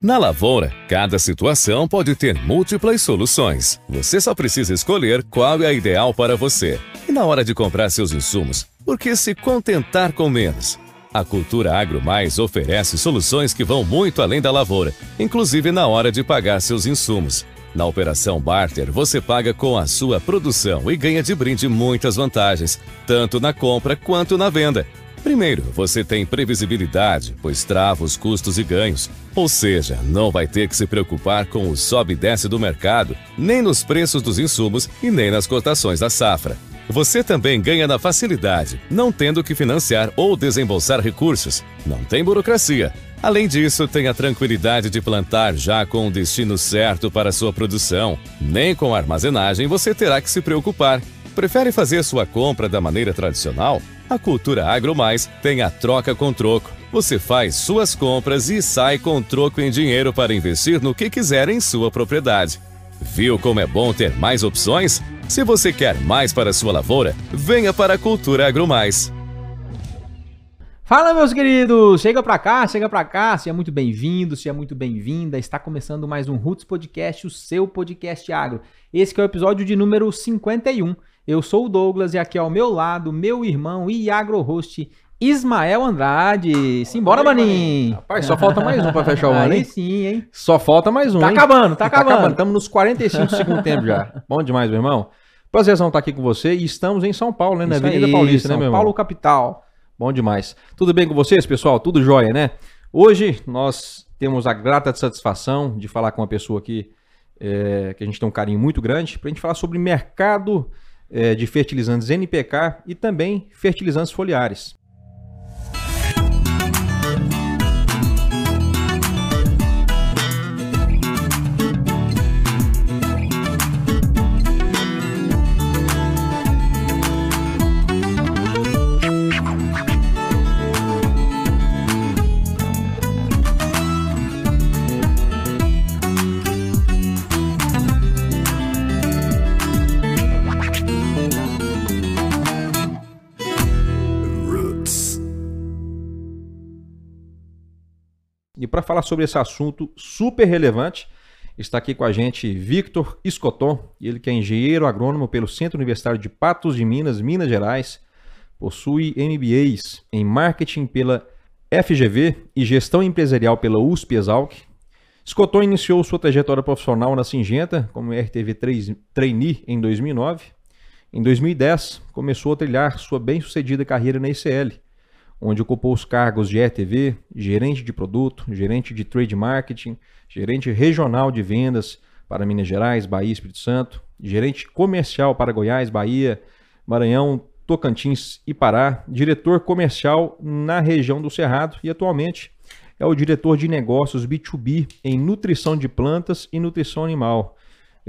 Na lavoura, cada situação pode ter múltiplas soluções. Você só precisa escolher qual é a ideal para você. E na hora de comprar seus insumos, por que se contentar com menos? A Cultura Agro Mais oferece soluções que vão muito além da lavoura, inclusive na hora de pagar seus insumos. Na operação Barter, você paga com a sua produção e ganha de brinde muitas vantagens, tanto na compra quanto na venda. Primeiro, você tem previsibilidade, pois trava os custos e ganhos. Ou seja, não vai ter que se preocupar com o sobe e desce do mercado, nem nos preços dos insumos e nem nas cotações da safra. Você também ganha na facilidade, não tendo que financiar ou desembolsar recursos. Não tem burocracia. Além disso, tem a tranquilidade de plantar já com o destino certo para sua produção. Nem com a armazenagem você terá que se preocupar. Prefere fazer sua compra da maneira tradicional? A Cultura Agro Mais tem a troca com troco. Você faz suas compras e sai com troco em dinheiro para investir no que quiser em sua propriedade. Viu como é bom ter mais opções? Se você quer mais para sua lavoura, venha para a Cultura Agro Mais. Fala, meus queridos! Chega pra cá, chega pra cá, seja muito bem-vindo, seja muito bem-vinda. Está começando mais um Roots Podcast, o seu podcast agro. Esse é o episódio de número 51. Eu sou o Douglas e aqui ao meu lado, meu irmão e agro-host Ismael Andrade. Simbora, maninho! Rapaz, só falta mais um pra fechar o ano, hein? sim, hein? Só falta mais um, Tá hein? acabando, tá acabando. Estamos nos 45 do segundo tempo já. Bom demais, meu irmão. Prazerzão estar aqui com você e estamos em São Paulo, né? Na Isso Avenida aí, Paulista, São né, meu irmão? Paulo capital. Bom demais. Tudo bem com vocês, pessoal? Tudo jóia, né? Hoje nós temos a grata satisfação de falar com uma pessoa aqui é, que a gente tem um carinho muito grande para a gente falar sobre mercado de fertilizantes NPK e também fertilizantes foliares. Para falar sobre esse assunto super relevante, está aqui com a gente Victor Escoton, ele que é engenheiro agrônomo pelo Centro Universitário de Patos de Minas, Minas Gerais, possui MBAs em marketing pela FGV e gestão empresarial pela USP Exalc. Escoton iniciou sua trajetória profissional na Singenta como RTV 3 trainee em 2009. Em 2010, começou a trilhar sua bem-sucedida carreira na ICL, onde ocupou os cargos de RTV, gerente de produto, gerente de trade marketing, gerente regional de vendas para Minas Gerais, Bahia e Espírito Santo, gerente comercial para Goiás, Bahia, Maranhão, Tocantins e Pará, diretor comercial na região do Cerrado e atualmente é o diretor de negócios B2B em nutrição de plantas e nutrição animal.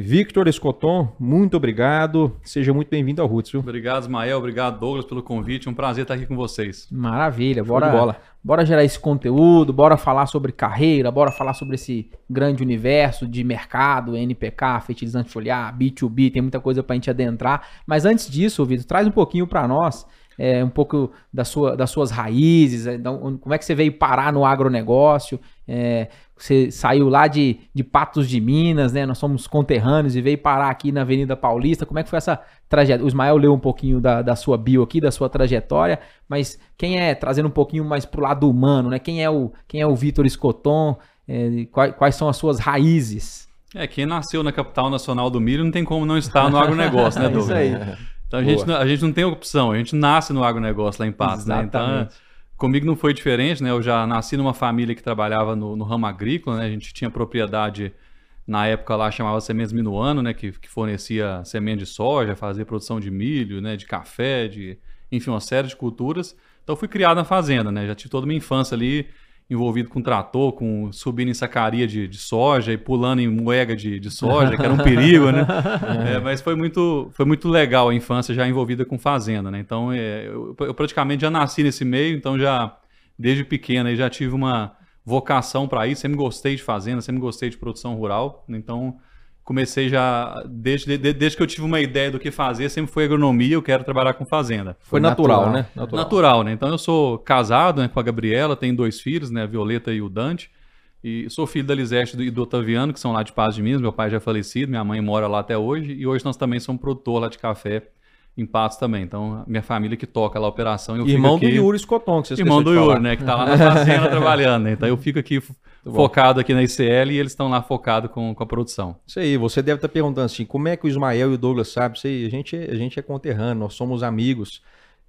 Victor Escoton, muito obrigado. Seja muito bem-vindo ao Roots, viu? Obrigado, Ismael. Obrigado, Douglas, pelo convite. Um prazer estar aqui com vocês. Maravilha, bora, bola. bora gerar esse conteúdo, bora falar sobre carreira, bora falar sobre esse grande universo de mercado, NPK, fertilizante foliar, B2B, tem muita coisa pra gente adentrar. Mas antes disso, Vitor, traz um pouquinho pra nós, é, um pouco da sua, das suas raízes, é, da onde- como é que você veio parar no agronegócio, é, você saiu lá de, de Patos de Minas, né? Nós somos conterrâneos e veio parar aqui na Avenida Paulista. Como é que foi essa trajetória? O Ismael leu um pouquinho da, da sua bio aqui, da sua trajetória, mas quem é, trazendo um pouquinho mais pro lado humano, né? Quem é o, quem é o Vitor Escoton? É, quais, quais são as suas raízes? É, quem nasceu na capital nacional do milho não tem como não estar no agronegócio, né, É isso Douglas? aí. Então a gente, não- a gente não tem opção, a gente nasce no agronegócio lá em Patos, né? Então, comigo não foi diferente, né? Eu já nasci numa família que trabalhava no, no ramo agrícola, né? A gente tinha propriedade, na época lá chamava Sementes Minuano, né? Que, que fornecia semente de soja, fazia produção de milho, né? De café, de... Enfim, uma série de culturas. Então eu fui criado na fazenda, né? Já tive toda a minha infância ali envolvido com trator, com subindo em sacaria de, de soja e pulando em moega de, de soja, que era um perigo, né? É, mas foi muito, foi muito legal a infância já envolvida com fazenda, né? Então é, eu, eu praticamente já nasci nesse meio, então já desde pequeno aí já tive uma vocação para isso, sempre gostei de fazenda, sempre gostei de produção rural, então comecei já desde, de- desde que eu tive uma ideia do que fazer, sempre foi agronomia, eu quero trabalhar com fazenda. Foi natural, né? Natural. Natural, né? Então eu sou casado né, com a Gabriela, tenho dois filhos, né? A Violeta e o Dante. E sou filho da Lisete e do Otaviano, que são lá de Paz de Minas. Meu pai já é falecido, minha mãe mora lá até hoje. E hoje nós também somos produtor lá de café em Patos também. Então, minha família que toca lá a operação. Eu Irmão do Yuri Escoton, que você Irmão do Yuri, né? Que tá lá na fazenda trabalhando. né? Então eu fico aqui bom. focado aqui na ICL e eles estão lá focados com, com a produção. Isso aí, você deve estar perguntando assim, como é que o Ismael e o Douglas sabem? Isso aí, a gente, é- a gente é conterrâneo, nós somos amigos.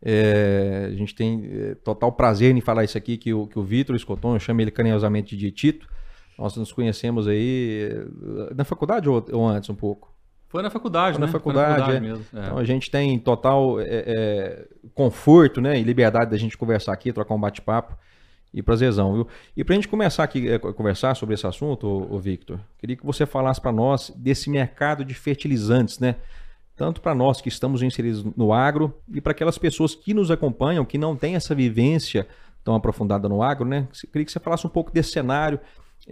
É, a gente tem é, total prazer em falar isso aqui, que o, que o Vitor Escoton, eu chamo ele carinhosamente de Tito. Nós nos conhecemos aí é, na faculdade ou, ou antes um pouco? Foi na faculdade, Foi na né? faculdade, Foi é. mesmo. é. Então a gente tem total é, é, conforto né, e liberdade da gente conversar aqui, trocar um bate-papo e prazerzão, viu? E pra gente começar aqui a conversar sobre esse assunto, ô Victor, queria que você falasse para nós desse mercado de fertilizantes, né? Tanto para nós que estamos inseridos no agro e para aquelas pessoas que nos acompanham, que não têm essa vivência tão aprofundada no agro, né? Queria que você falasse um pouco desse cenário.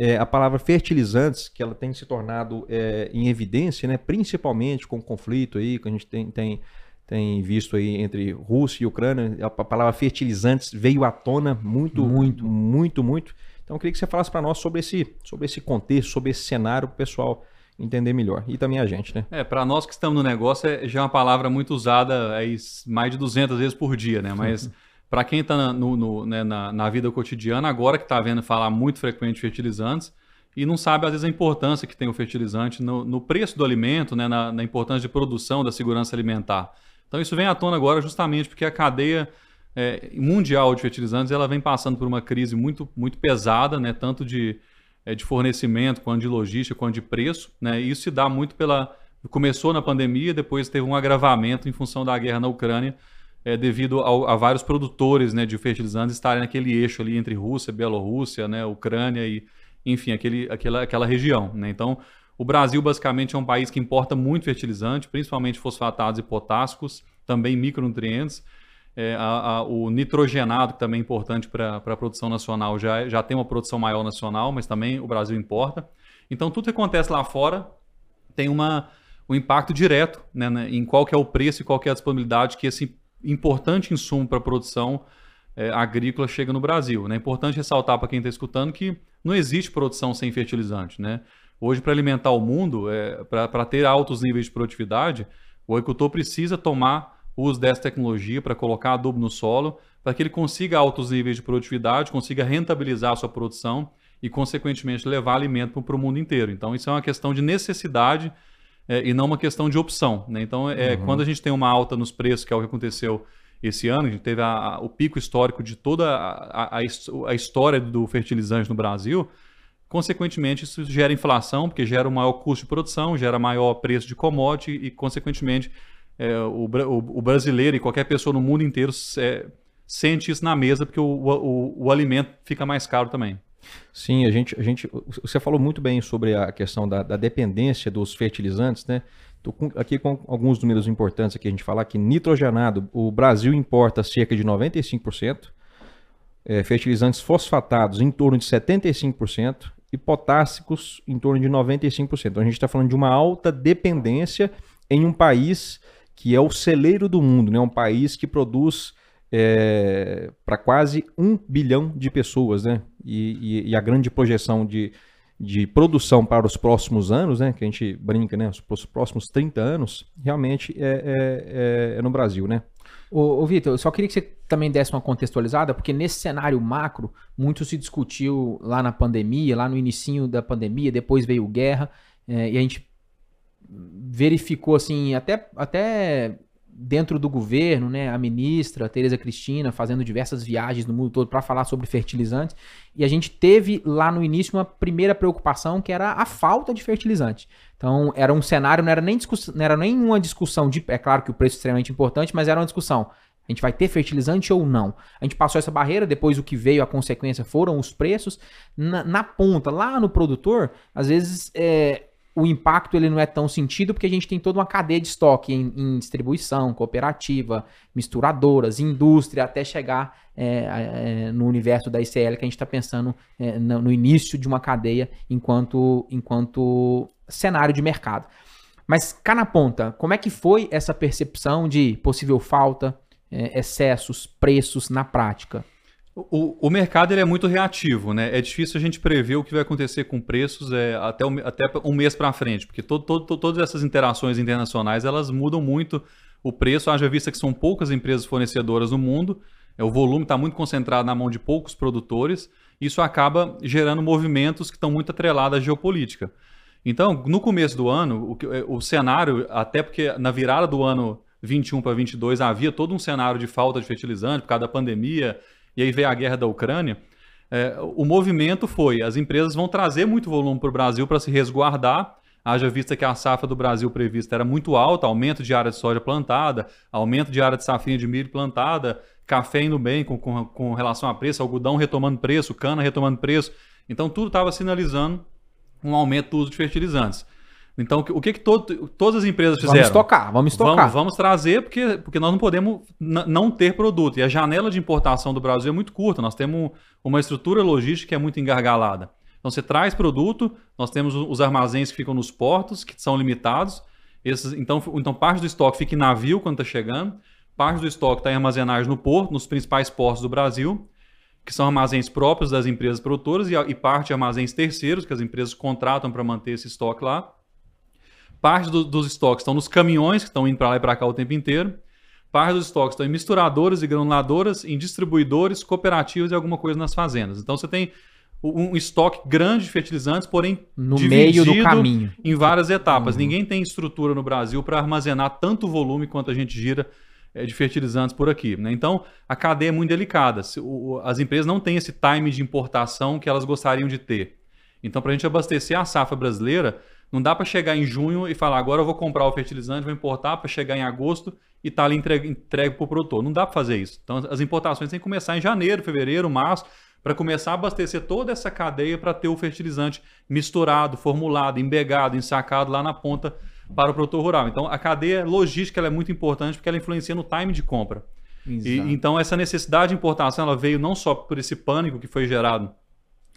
É, a palavra fertilizantes, que ela tem se tornado é, em evidência, né? principalmente com o conflito aí, que a gente tem, tem, tem visto aí entre Rússia e Ucrânia, a pa- palavra fertilizantes veio à tona muito, muito, muito, muito. Então eu queria que você falasse para nós sobre esse, sobre esse contexto, sobre esse cenário, para o pessoal entender melhor. E também a gente, né? É, para nós que estamos no negócio, é já é uma palavra muito usada aí mais de 200 vezes por dia, né? Mas para quem está né, na, na vida cotidiana, agora que está vendo falar muito frequente de fertilizantes e não sabe, às vezes, a importância que tem o fertilizante no, no preço do alimento, né, na, na importância de produção, da segurança alimentar. Então, isso vem à tona agora justamente porque a cadeia é, mundial de fertilizantes ela vem passando por uma crise muito, muito pesada, né, tanto de, é, de fornecimento, quanto de logística, quanto de preço. Né, e isso se dá muito pela. Começou na pandemia, depois teve um agravamento em função da guerra na Ucrânia, é, devido ao- a vários produtores né, de fertilizantes estarem naquele eixo ali entre Rússia, Bielorrússia, né, Ucrânia e, enfim, aquele, aquela, aquela região. Né? Então, o Brasil basicamente é um país que importa muito fertilizante, principalmente fosfatados e potássicos, também micronutrientes. É, a- a- o nitrogenado, que também é importante para a produção nacional, já, já tem uma produção maior nacional, mas também o Brasil importa. Então, tudo que acontece lá fora tem uma, um impacto direto né, né, em qual é o preço e qual é a disponibilidade que esse importante insumo para a produção eh, agrícola chega no Brasil. né? É importante ressaltar para quem está escutando que não existe produção sem fertilizante. Né? Hoje, para alimentar o mundo, para ter altos níveis de produtividade, o agricultor precisa tomar uso dessa tecnologia para colocar adubo no solo, para que ele consiga altos níveis de produtividade, consiga rentabilizar a sua produção e, consequentemente, levar alimento para o mundo inteiro. Então, isso é uma questão de necessidade é, e não uma questão de opção. né? Então, é, quando a gente tem uma alta nos preços, que é o que aconteceu esse ano, a gente teve a- a- o pico histórico de toda a, a- a his- a história do fertilizante no Brasil, consequentemente, isso gera inflação, porque gera um maior custo de produção, gera maior preço de commodity e, consequentemente, é, o, o- o brasileiro e qualquer pessoa no mundo inteiro é, sente isso na mesa, porque o, o- o alimento fica mais caro também. Sim, a gente, a gente, você falou muito bem sobre a questão da, da dependência dos fertilizantes, né? Com- aqui com alguns números importantes aqui a gente falar que nitrogenado, o Brasil importa cerca de 95%, é, fertilizantes fosfatados em torno de 75% e potássicos em torno de 95%. Então a gente está falando de uma alta dependência em um país que é o celeiro do mundo, né? Um país que produz para quase um bilhão de pessoas, né? E, e- e a grande projeção de, de produção para os próximos anos, né? Que a gente brinca, né? Os, os próximos 30 anos, realmente é, é- é- é no Brasil, né? Ô, ô Vitor, eu só queria que você também desse uma contextualizada, porque nesse cenário macro, muito se discutiu lá na pandemia, lá no inicinho da pandemia, depois veio guerra, eh, e a gente verificou assim, até, até dentro do governo, né, a ministra Tereza Cristina fazendo diversas viagens no mundo todo para falar sobre fertilizantes, e a gente teve lá no início uma primeira preocupação que era a falta de fertilizante. Então, era um cenário, não era nem discussão, não era nem uma discussão de, é claro que o preço é extremamente importante, mas era uma discussão. A gente vai ter fertilizante ou não? A gente passou essa barreira, depois o que veio a consequência foram os preços. Na, na ponta, lá no produtor, às vezes é, o impacto ele não é tão sentido porque a gente tem toda uma cadeia de estoque em, em distribuição, cooperativa, misturadoras, indústria, até chegar é, é, no universo da ICL que a gente está pensando é, no, no início de uma cadeia enquanto, enquanto cenário de mercado. Mas cá na ponta, como é que foi essa percepção de possível falta, é, excessos, preços na prática? O, o mercado ele é muito reativo, né? É difícil a gente prever o que vai acontecer com preços é, até, um, até um mês para frente, porque todo, todo, todas essas interações internacionais elas mudam muito o preço, haja vista que são poucas empresas fornecedoras no mundo, é, o volume está muito concentrado na mão de poucos produtores, isso acaba gerando movimentos que estão muito atrelados à geopolítica. Então, no começo do ano, o, é, o cenário, até porque na virada do ano 21 para 22 havia todo um cenário de falta de fertilizante por causa da pandemia, e aí veio a guerra da Ucrânia. É, o movimento foi: as empresas vão trazer muito volume para o Brasil para se resguardar, haja vista que a safra do Brasil prevista era muito alta, aumento de área de soja plantada, aumento de área de safrinha de milho plantada, café indo bem com, com, com relação a preço, algodão retomando preço, cana retomando preço. Então tudo estava sinalizando um aumento do uso de fertilizantes. Então, o que, que todo, todas as empresas fizeram? Vamos estocar, vamos estocar. Vamos, vamos trazer, porque, porque nós não podemos não ter produto. E a janela de importação do Brasil é muito curta. Nós temos uma estrutura logística que é muito engargalada. Então, você traz produto, nós temos os armazéns que ficam nos portos, que são limitados. Esses, então, então, parte do estoque fica em navio quando está chegando, parte do estoque está em armazenagem no porto, nos principais portos do Brasil, que são armazéns próprios das empresas produtoras, e, e parte de armazéns terceiros, que as empresas contratam para manter esse estoque lá. Parte do, dos estoques estão nos caminhões, que estão indo para lá e para cá o tempo inteiro. Parte dos estoques estão em misturadoras e granuladoras, em distribuidores, cooperativas e alguma coisa nas fazendas. Então você tem um estoque grande de fertilizantes, porém no meio do caminho. em várias etapas. Uhum. Ninguém tem estrutura no Brasil para armazenar tanto volume quanto a gente gira é, de fertilizantes por aqui. Né? Então, a cadeia é muito delicada. As empresas não têm esse time de importação que elas gostariam de ter. Então, para a gente abastecer a safra brasileira, não dá para chegar em junho e falar, agora eu vou comprar o fertilizante, vou importar para chegar em agosto e tá ali entregue, entregue para o produtor. Não dá para fazer isso. Então, as importações têm que começar em janeiro, fevereiro, março, para começar a abastecer toda essa cadeia para ter o fertilizante misturado, formulado, embegado, ensacado lá na ponta para o produtor rural. Então, a cadeia logística é muito importante porque ela influencia no time de compra. E, então, essa necessidade de importação ela veio não só por esse pânico que foi gerado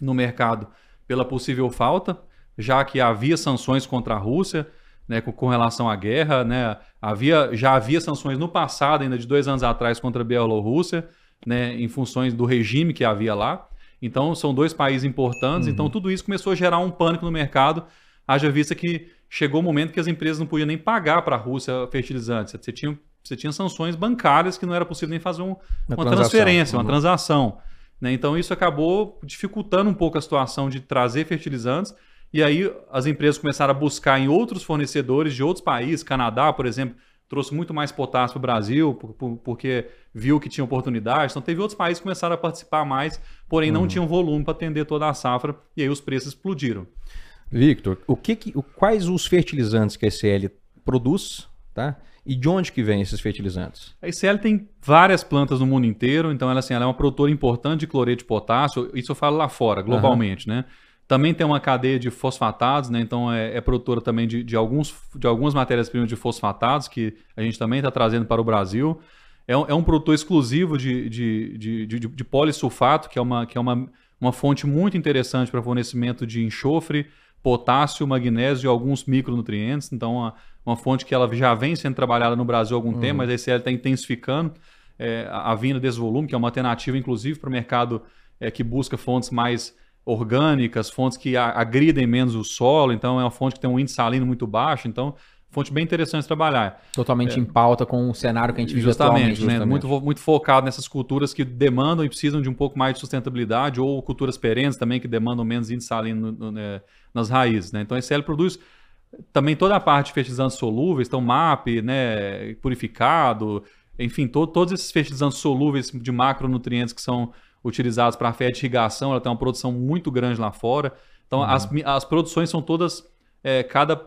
no mercado pela possível falta, já que havia sanções contra a Rússia, né, com, com, relação à guerra, né, havia, já havia sanções no passado, ainda de dois anos atrás, contra a Bielorrússia, né, em funções do regime que havia lá. Então, são dois países importantes, então uhum. então tudo isso começou a gerar um pânico no mercado, haja vista que chegou o um momento que as empresas não podiam nem pagar para a Rússia fertilizantes. Você tinha, você tinha sanções bancárias que não era possível nem fazer um, uma, uma transferência, uhum. uma transação. Né? Então, isso acabou dificultando um pouco a situação de trazer fertilizantes e aí as empresas começaram a buscar em outros fornecedores de outros países, Canadá, por exemplo, trouxe muito mais potássio para o Brasil, por, por, porque viu que tinha oportunidade. Então teve outros países que começaram a participar mais, porém uhum. não tinham volume para atender toda a safra, e aí os preços explodiram. Victor, o que, que quais os fertilizantes que a ICL produz, tá? E de onde que vem esses fertilizantes? A ICL tem várias plantas no mundo inteiro, então ela, assim, ela é uma produtora importante de cloreto de potássio, isso eu falo lá fora, globalmente, uhum. né? Também tem uma cadeia de fosfatados, né? então é, é produtora também de, de, alguns, de algumas matérias-primas de fosfatados, que a gente também está trazendo para o Brasil. É um, é um produtor exclusivo de, de, de, de, de polissulfato, que é, uma, que é uma, uma fonte muito interessante para fornecimento de enxofre, potássio, magnésio e alguns micronutrientes. Então, uma, uma fonte que ela já vem sendo trabalhada no Brasil há algum uhum. tempo, mas a ICL está intensificando é, a, a vinda desse volume, que é uma alternativa, inclusive, para o mercado é, que busca fontes mais orgânicas, fontes que agridem menos o solo, então é uma fonte que tem um índice salino muito baixo, então fonte bem interessante de trabalhar. Totalmente é, em pauta com o cenário que a gente vive justamente. Né? Justamente. Muito, muito focado nessas culturas que demandam e precisam de um pouco mais de sustentabilidade, ou culturas perenes também que demandam menos índice salino no, no, né, nas raízes. Né? Então a SL produz também toda a parte de fertilizantes solúveis, então MAP, né, purificado, enfim, to, todos esses fertilizantes solúveis de macronutrientes que são utilizados para a fé de irrigação, ela tem uma produção muito grande lá fora. Então, uhum. as, as produções são todas, é, cada,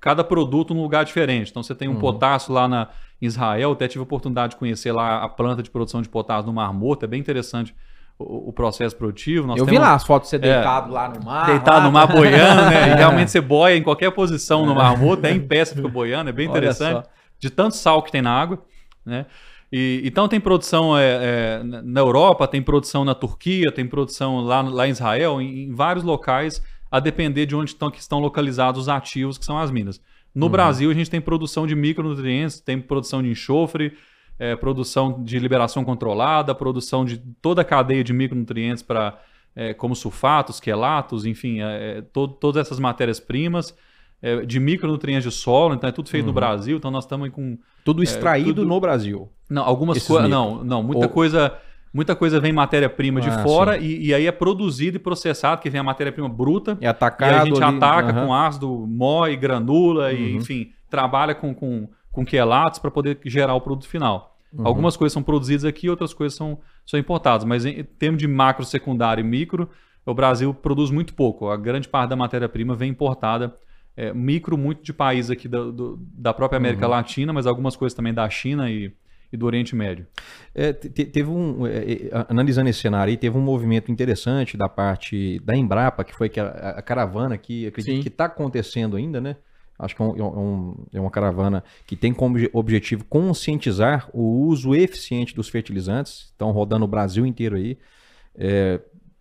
cada produto num lugar diferente. Então, você tem um uhum. potássio lá na em Israel, até tive a oportunidade de conhecer lá a planta de produção de potássio no Mar Morto, é bem interessante o, o processo produtivo. Nós Eu vi lá as fotos de você é, deitado é, lá no mar. Deitado lá, no mar boiando, né? E realmente você boia em qualquer posição no Mar Morto, até em pé você fica boiando, é bem interessante. De tanto sal que tem na água, né? E, então tem produção é, é, na Europa, tem produção na Turquia, tem produção lá, lá em Israel, em, em vários locais, a depender de onde estão, que estão localizados os ativos, que são as minas. No uhum. Brasil, a gente tem produção de micronutrientes, tem produção de enxofre, é, produção de liberação controlada, produção de toda a cadeia de micronutrientes para é, como sulfatos, quelatos, enfim, é, é to todas essas matérias-primas é, de micronutrientes de solo, então é tudo feito uhum. no Brasil, então nós estamos com... Tudo é, extraído tudo... no Brasil. Não, algumas coisas... Não, não, muita Ou... coisa... Muita coisa vem matéria-prima de ah, fora e, e, aí é produzido e processado, que vem a matéria-prima bruta. É atacado. E a gente ali, ataca uhum. com ácido, moe, granula, uhum. e, enfim, trabalha com, com, com quelatos para poder gerar o produto final. Uhum. Algumas coisas são produzidas aqui, outras coisas são, são importadas. Mas em termos de macro, secundário e micro, o Brasil produz muito pouco. A grande parte da matéria-prima vem importada é, micro muito de países aqui da, do, da própria América uhum. Latina, mas algumas coisas também da China e, e do Oriente Médio. É, teve um, é, é analisando esse cenário aí, teve um movimento interessante da parte da Embrapa, que foi a, a caravana que acredito Sim. que está acontecendo ainda, né? Acho que é, um, é, um, é, uma caravana que tem como objetivo conscientizar o uso eficiente dos fertilizantes. Estão rodando o Brasil inteiro aí. É,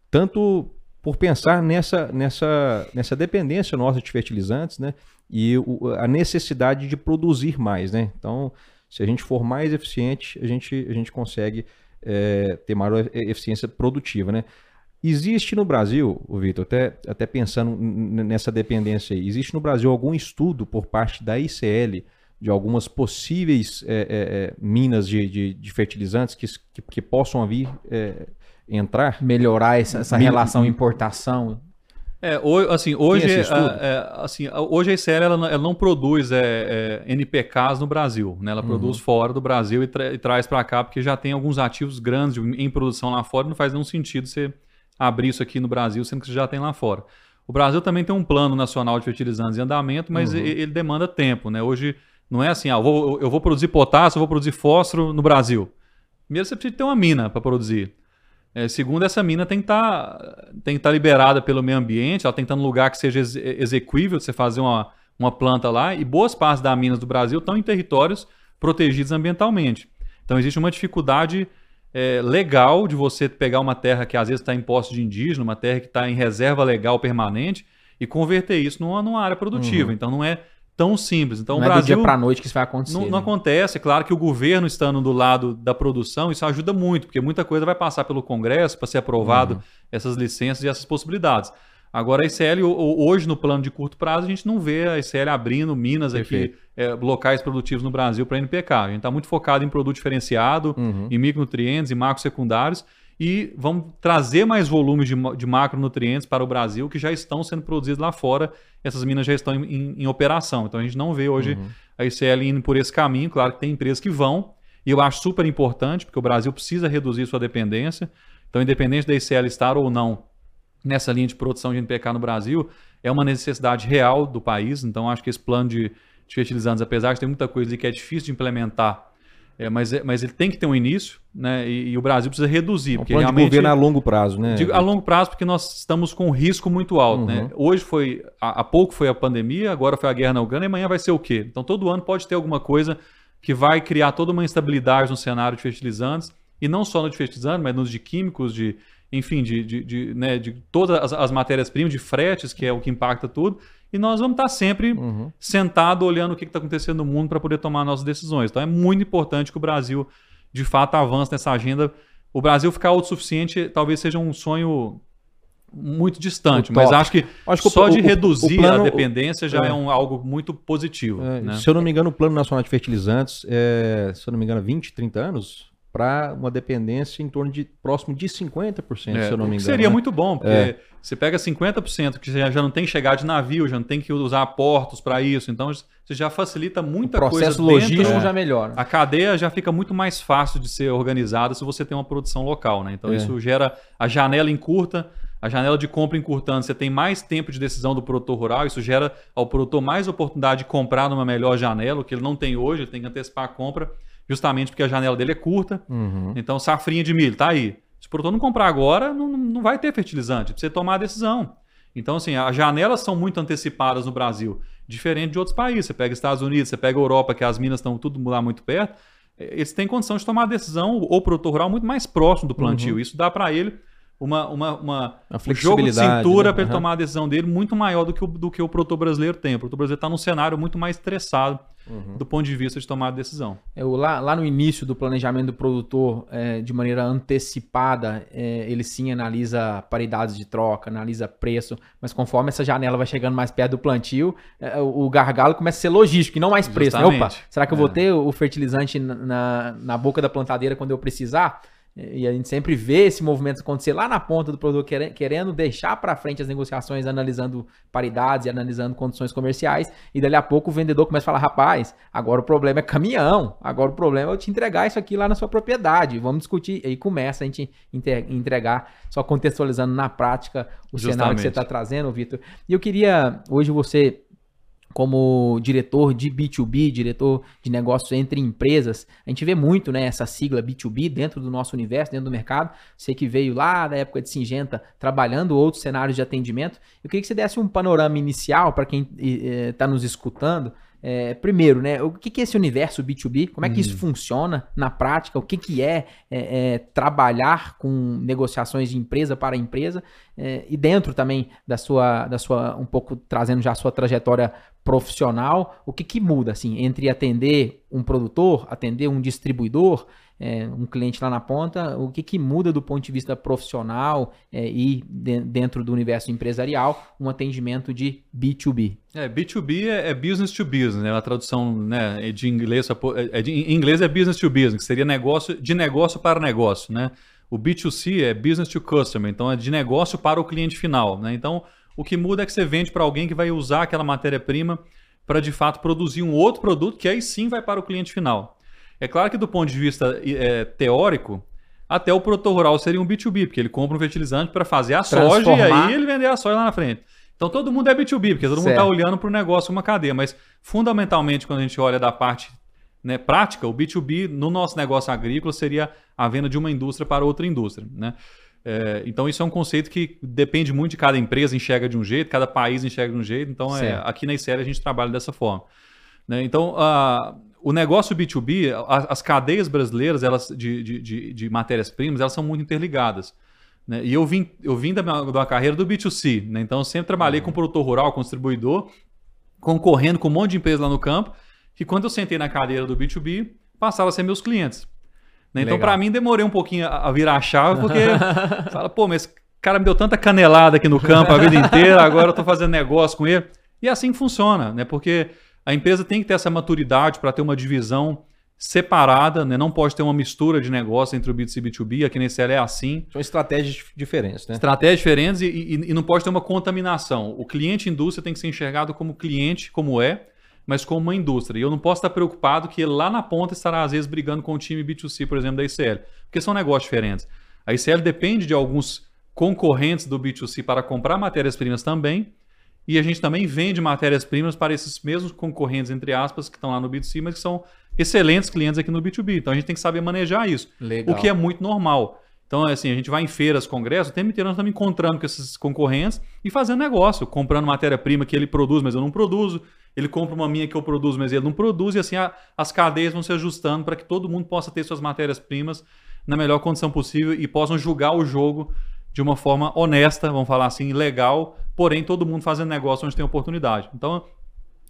tanto por pensar nessa, nessa, nessa dependência nossa de fertilizantes, né? E o, a necessidade de produzir mais, né? Então, se a gente for mais eficiente, a gente, a gente consegue é, ter maior eficiência produtiva, né? Existe no Brasil, Vitor, até, até pensando nessa dependência aí, existe no Brasil algum estudo por parte da ICL de algumas possíveis é, é, minas de, de, de, fertilizantes que, que, que possam vir entrar. Melhorar essa, essa relação importação. É, assim, hoje, é, é, assim, hoje a ICL ela, ela não produz é, é NPKs no Brasil, né? ela uhum. produz fora do Brasil e, tra e traz para cá, porque já tem alguns ativos grandes em produção lá fora, não faz nenhum sentido você abrir isso aqui no Brasil, sendo que você já tem lá fora. O Brasil também tem um plano nacional de fertilizantes em andamento, mas uhum. ele, ele, demanda tempo. Né? Hoje não é assim, ah, eu, vou, eu vou produzir potássio, eu vou produzir fósforo no Brasil. Primeiro você precisa ter uma mina para produzir. É, segundo, essa mina tem que tá, estar tá liberada pelo meio ambiente, ela tem que estar tá num lugar que seja ex execuível de você fazer uma, uma planta lá, e boas partes das minas do Brasil estão em territórios protegidos ambientalmente. Então existe uma dificuldade é, legal de você pegar uma terra que às vezes está em posse de indígena, uma terra que está em reserva legal permanente, e converter isso numa, numa área produtiva. Uhum. Então não é tão simples. Então, não o Brasil, é do dia para noite que isso vai acontecer. Não, né? não acontece. É claro que o governo estando do lado da produção, isso ajuda muito, porque muita coisa vai passar pelo Congresso para ser aprovado uhum. essas licenças e essas possibilidades. Agora, a ICL, hoje, no plano de curto prazo, a gente não vê a ICL abrindo minas Perfeito. aqui, é, locais produtivos no Brasil para NPK. A gente está muito focado em produto diferenciado, uhum. em micronutrientes e macros secundários e vamos trazer mais volumes de, de macronutrientes para o Brasil que já estão sendo produzidos lá fora. Essas minas já estão em, em, em operação. Então a gente não vê hoje uhum. a ICL indo por esse caminho. Claro que tem empresas que vão, e eu acho super importante, porque o Brasil precisa reduzir sua dependência. Então, independente da ICL estar ou não nessa linha de produção de NPK no Brasil, é uma necessidade real do país. Então, acho que esse plano de, de fertilizantes, apesar de ter muita coisa que é difícil de implementar é, mas, é, mas ele tem que ter um início, né? E, e o Brasil precisa reduzir. Um porque plano realmente, de governo a longo prazo, né? Digo, a longo prazo, porque nós estamos com um risco muito alto. Né? Uhum. Né? Hoje foi. Há, há, pouco foi a pandemia, agora foi a guerra na Ucrânia, e amanhã vai ser o quê? Então todo ano pode ter alguma coisa que vai criar toda uma instabilidade no cenário de fertilizantes, e não só no de fertilizantes, mas nos de químicos, de, enfim, de, de, de, né, de todas as, as matérias-primas, de fretes, que é o que impacta tudo e nós vamos estar sempre uhum. sentado olhando o que está acontecendo no mundo para poder tomar nossas decisões. Então é muito importante que o Brasil, de fato, avance nessa agenda. O Brasil ficar autossuficiente talvez seja um sonho muito distante, mas acho que, acho que só o, de reduzir o plano, a dependência já é, é um, algo muito positivo. É, né? Se eu não me engano, o Plano Nacional de Fertilizantes, é, se eu não me engano, 20, 30 anos, para uma dependência em torno de próximo de 50%, é, se eu não me engano. Seria né? muito bom, porque é. você pega 50% que já não tem que chegar de navio, já não tem que usar portos para isso, então você já facilita muita coisa. O processo coisa logístico dentro, já melhora. A cadeia já fica muito mais fácil de ser organizada se você tem uma produção local, né? Então é. isso gera a janela encurta, a janela de compra encurtando, você tem mais tempo de decisão do produtor rural, isso gera ao produtor mais oportunidade de comprar numa melhor janela, o que ele não tem hoje, ele tem que antecipar a compra justamente porque a janela dele é curta. Uhum. Então, safrinha de milho, tá aí. Se o produtor não comprar agora, não, não vai ter fertilizante, precisa tomar a decisão. Então, assim, as janelas são muito antecipadas no Brasil, diferente de outros países. Você pega Estados Unidos, você pega Europa, que as minas estão tudo lá muito perto, eles têm condição de tomar a decisão, ou produtor rural, muito mais próximo do plantio. Uhum. Isso dá para ele uma, uma, uma, A um jogo de cintura né? para ele Aham. tomar a decisão dele muito maior do que o, do que o produtor brasileiro tem. O produtor brasileiro está num cenário muito mais estressado Uhum. do ponto de vista de tomar a decisão. Eu, lá, lá no início do planejamento do produtor, é, de maneira antecipada, é, ele sim analisa paridades de troca, analisa preço, mas conforme essa janela vai chegando mais perto do plantio, é, o gargalo começa a ser logístico e não mais preço. Né? Opa, será que eu vou É. ter o fertilizante na, na, na boca da plantadeira quando eu precisar? E a gente sempre vê esse movimento acontecer lá na ponta do produtor, querendo, deixar para frente as negociações, analisando paridades e analisando condições comerciais. E dali a pouco o vendedor começa a falar: rapaz, agora o problema é caminhão, agora o problema é eu te entregar isso aqui lá na sua propriedade. Vamos discutir. E aí começa a gente entregar, só contextualizando na prática o cenário que você Justamente. está trazendo, Vitor. E eu queria, hoje você como diretor de B2B, diretor de negócios entre empresas, a gente vê muito né, essa sigla B2B dentro do nosso universo, dentro do mercado. Você que veio lá da época de Singenta, trabalhando outros cenários de atendimento. Eu queria que você desse um panorama inicial para quem está nos escutando. É, primeiro, né, o que, que é esse universo B2B? Como é que isso funciona na prática? O que, que é, é, é, trabalhar com negociações de empresa para empresa? É, e dentro também da sua, da sua, um pouco trazendo já a sua trajetória profissional, o que, que muda assim entre atender um produtor, atender um distribuidor, é, um cliente lá na ponta, o que, que muda do ponto de vista profissional é, e de- dentro do universo empresarial um atendimento de B2B? É, B2B é, é business to business, né? A tradução né, é de inglês, é de, em inglês é business to business, que seria negócio de negócio para negócio, né? O B2C é business to customer, então é de negócio para o cliente final, né? Então, o que muda é que você vende para alguém que vai usar aquela matéria-prima para de fato produzir um outro produto que aí sim vai para o cliente final. É claro que do ponto de vista é, teórico, até o produtor rural seria um B2B, porque ele compra um fertilizante para fazer a soja e aí ele vender a soja lá na frente. Então todo mundo é B2B, porque todo mundo Certo. está olhando para o negócio uma cadeia. Mas fundamentalmente, quando a gente olha da parte né, prática, o B2B no nosso negócio agrícola seria a venda de uma indústria para outra indústria. Né? É, então isso é um conceito que depende muito de cada empresa, enxerga de um jeito, cada país enxerga de um jeito. Então é, aqui na ICL a gente trabalha dessa forma. né? Então a- o negócio B2B, a- as cadeias brasileiras elas, de, de, de, de matérias-primas, elas são muito interligadas. né? E eu vim, eu vim da minha, da carreira do B2C, né? então eu sempre trabalhei com produtor rural, com distribuidor, concorrendo com um monte de empresas lá no campo, que quando eu sentei na cadeira do B2B, passaram a ser meus clientes. né? Então, para mim, demorei um pouquinho a, virar a chave, porque fala, pô, mas esse cara me deu tanta canelada aqui no campo a vida inteira, agora eu tô fazendo negócio com ele. E é assim funciona, né? Porque a empresa tem que ter essa maturidade para ter uma divisão separada, né? Não pode ter uma mistura de negócio entre o B2C e B2B, aqui na ICL é assim. São estratégias dif- diferentes, né? Estratégias diferentes e, e- e não pode ter uma contaminação. O cliente indústria tem que ser enxergado como cliente, como é, mas como uma indústria. E eu não posso estar preocupado que lá na ponta estará, às vezes, brigando com o time B2C, por exemplo, da ICL. Porque são negócios diferentes. A ICL depende de alguns concorrentes do B2C para comprar matérias-primas também. E a gente também vende matérias-primas para esses mesmos concorrentes, entre aspas, que estão lá no B2C, mas que são excelentes clientes aqui no B2B. Então a gente tem que saber manejar isso. Legal. O que é muito normal. Então, assim, a gente vai em feiras, congressos, o tempo inteiro nós estamos encontrando com esses concorrentes e fazendo negócio, comprando matéria-prima que ele produz, mas eu não produzo. Ele compra uma minha que eu produzo, mas ele não produz. E assim, a- as cadeias vão se ajustando para que todo mundo possa ter suas matérias-primas na melhor condição possível e possam julgar o jogo de uma forma honesta, vamos falar assim, legal, porém todo mundo fazendo negócio onde tem oportunidade. Então,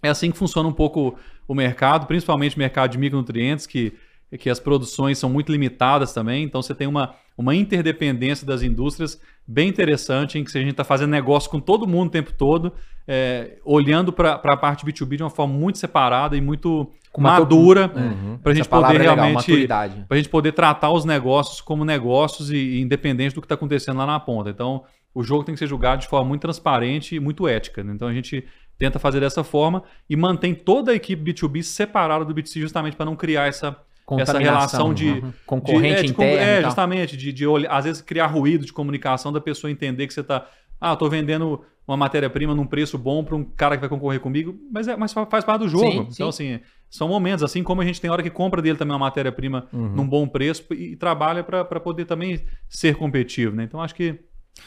é assim que funciona um pouco o mercado, principalmente o mercado de micronutrientes, que, que as produções são muito limitadas também. Então você tem uma, uma interdependência das indústrias bem interessante, em que a gente está fazendo negócio com todo mundo o tempo todo, é, olhando para a parte B2B de uma forma muito separada e muito madura, Uhum. para a gente poder é legal, realmente para a gente poder tratar os negócios como negócios e, e independente do que está acontecendo lá na ponta. Então, o jogo tem que ser julgado de forma muito transparente e muito ética. né? Então, a gente tenta fazer dessa forma e mantém toda a equipe B2B separada do B2C justamente para não criar essa, essa relação de, uhum. concorrente de- é, de interno. É, justamente, de, de olhar- às vezes criar ruído de comunicação da pessoa entender que você está. Ah, eu tô vendendo uma matéria-prima num preço bom para um cara que vai concorrer comigo, mas, é, mas fa- faz parte do jogo. Sim, então, assim, são momentos, assim como a gente tem hora que compra dele também uma matéria-prima Uhum. num bom preço e, e trabalha para poder também ser competitivo, né? Então, acho que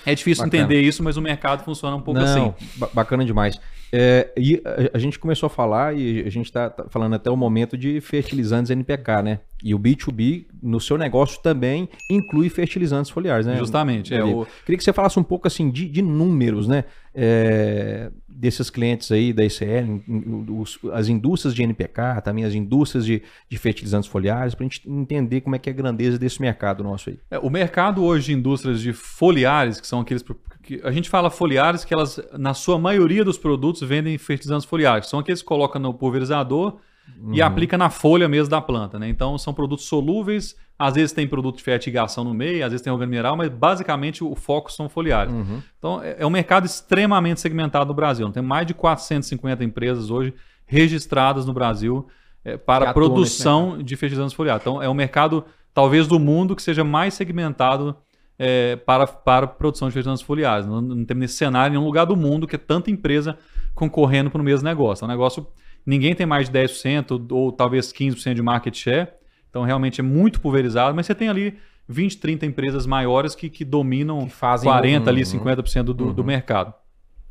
é difícil Bacana. entender isso, mas o mercado funciona um pouco Não, assim. ba- bacana demais. É, e a, a gente começou a falar, e a gente está falando até o momento de fertilizantes NPK, né? E o B2B, no seu negócio, também inclui fertilizantes foliares, né? Justamente. É, o... Queria que você falasse um pouco assim de, de números, né? É, desses clientes aí da ICL, os, as indústrias de NPK, também as indústrias de, de fertilizantes foliares, para a gente entender como é que é a grandeza desse mercado nosso aí. É, o mercado hoje de indústrias de foliares, que são aqueles que a gente fala foliares que elas, na sua maioria dos produtos, vendem fertilizantes foliares. São aqueles que colocam no pulverizador uhum. e aplica na folha mesmo da planta. Né? Então são produtos solúveis, às vezes tem produto de fertigação no meio, às vezes tem organo mineral, mas basicamente o foco são foliares. Uhum. Então é, é um mercado extremamente segmentado no Brasil. Tem mais de 450 empresas hoje registradas no Brasil é, para produção de fertilizantes foliares. Então é um mercado, talvez, do mundo que seja mais segmentado é, para, para produção de fertilizantes foliares. Não, não temos nesse cenário em nenhum lugar do mundo que é tanta empresa concorrendo para o mesmo negócio. É um negócio, ninguém tem mais de 10% ou talvez 15% de market share, então realmente é muito pulverizado, mas você tem ali 20, 30 empresas maiores que, que dominam que fazem 40%, um, ali, 50% do, uhum. do mercado.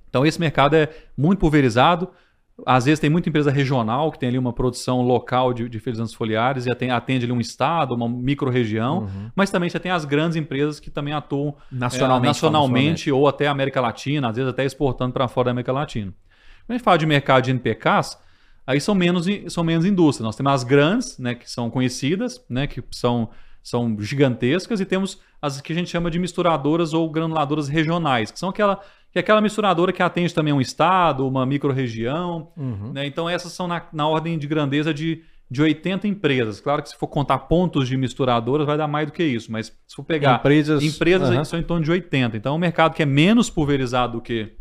Então esse mercado é muito pulverizado, às vezes tem muita empresa regional que tem ali uma produção local de, de fertilizantes foliares e atende, atende ali um estado, uma micro-região, uhum. mas também você tem as grandes empresas que também atuam nacionalmente, é, nacionalmente ou até América Latina, às vezes até exportando para fora da América Latina. Quando a gente fala de mercado de NPKs, aí são menos, são menos indústrias. Nós temos as grandes, né, que são conhecidas, né, que são, são gigantescas, e temos as que a gente chama de misturadoras ou granuladoras regionais, que são aquela que é aquela misturadora que atende também um estado, uma micro-região. Uhum. Né? Então, essas são na, na ordem de grandeza de, de 80 empresas. Claro que se for contar pontos de misturadoras, vai dar mais do que isso, mas se for pegar empresas, empresas uhum. são em torno de 80. Então, é um mercado que é menos pulverizado do que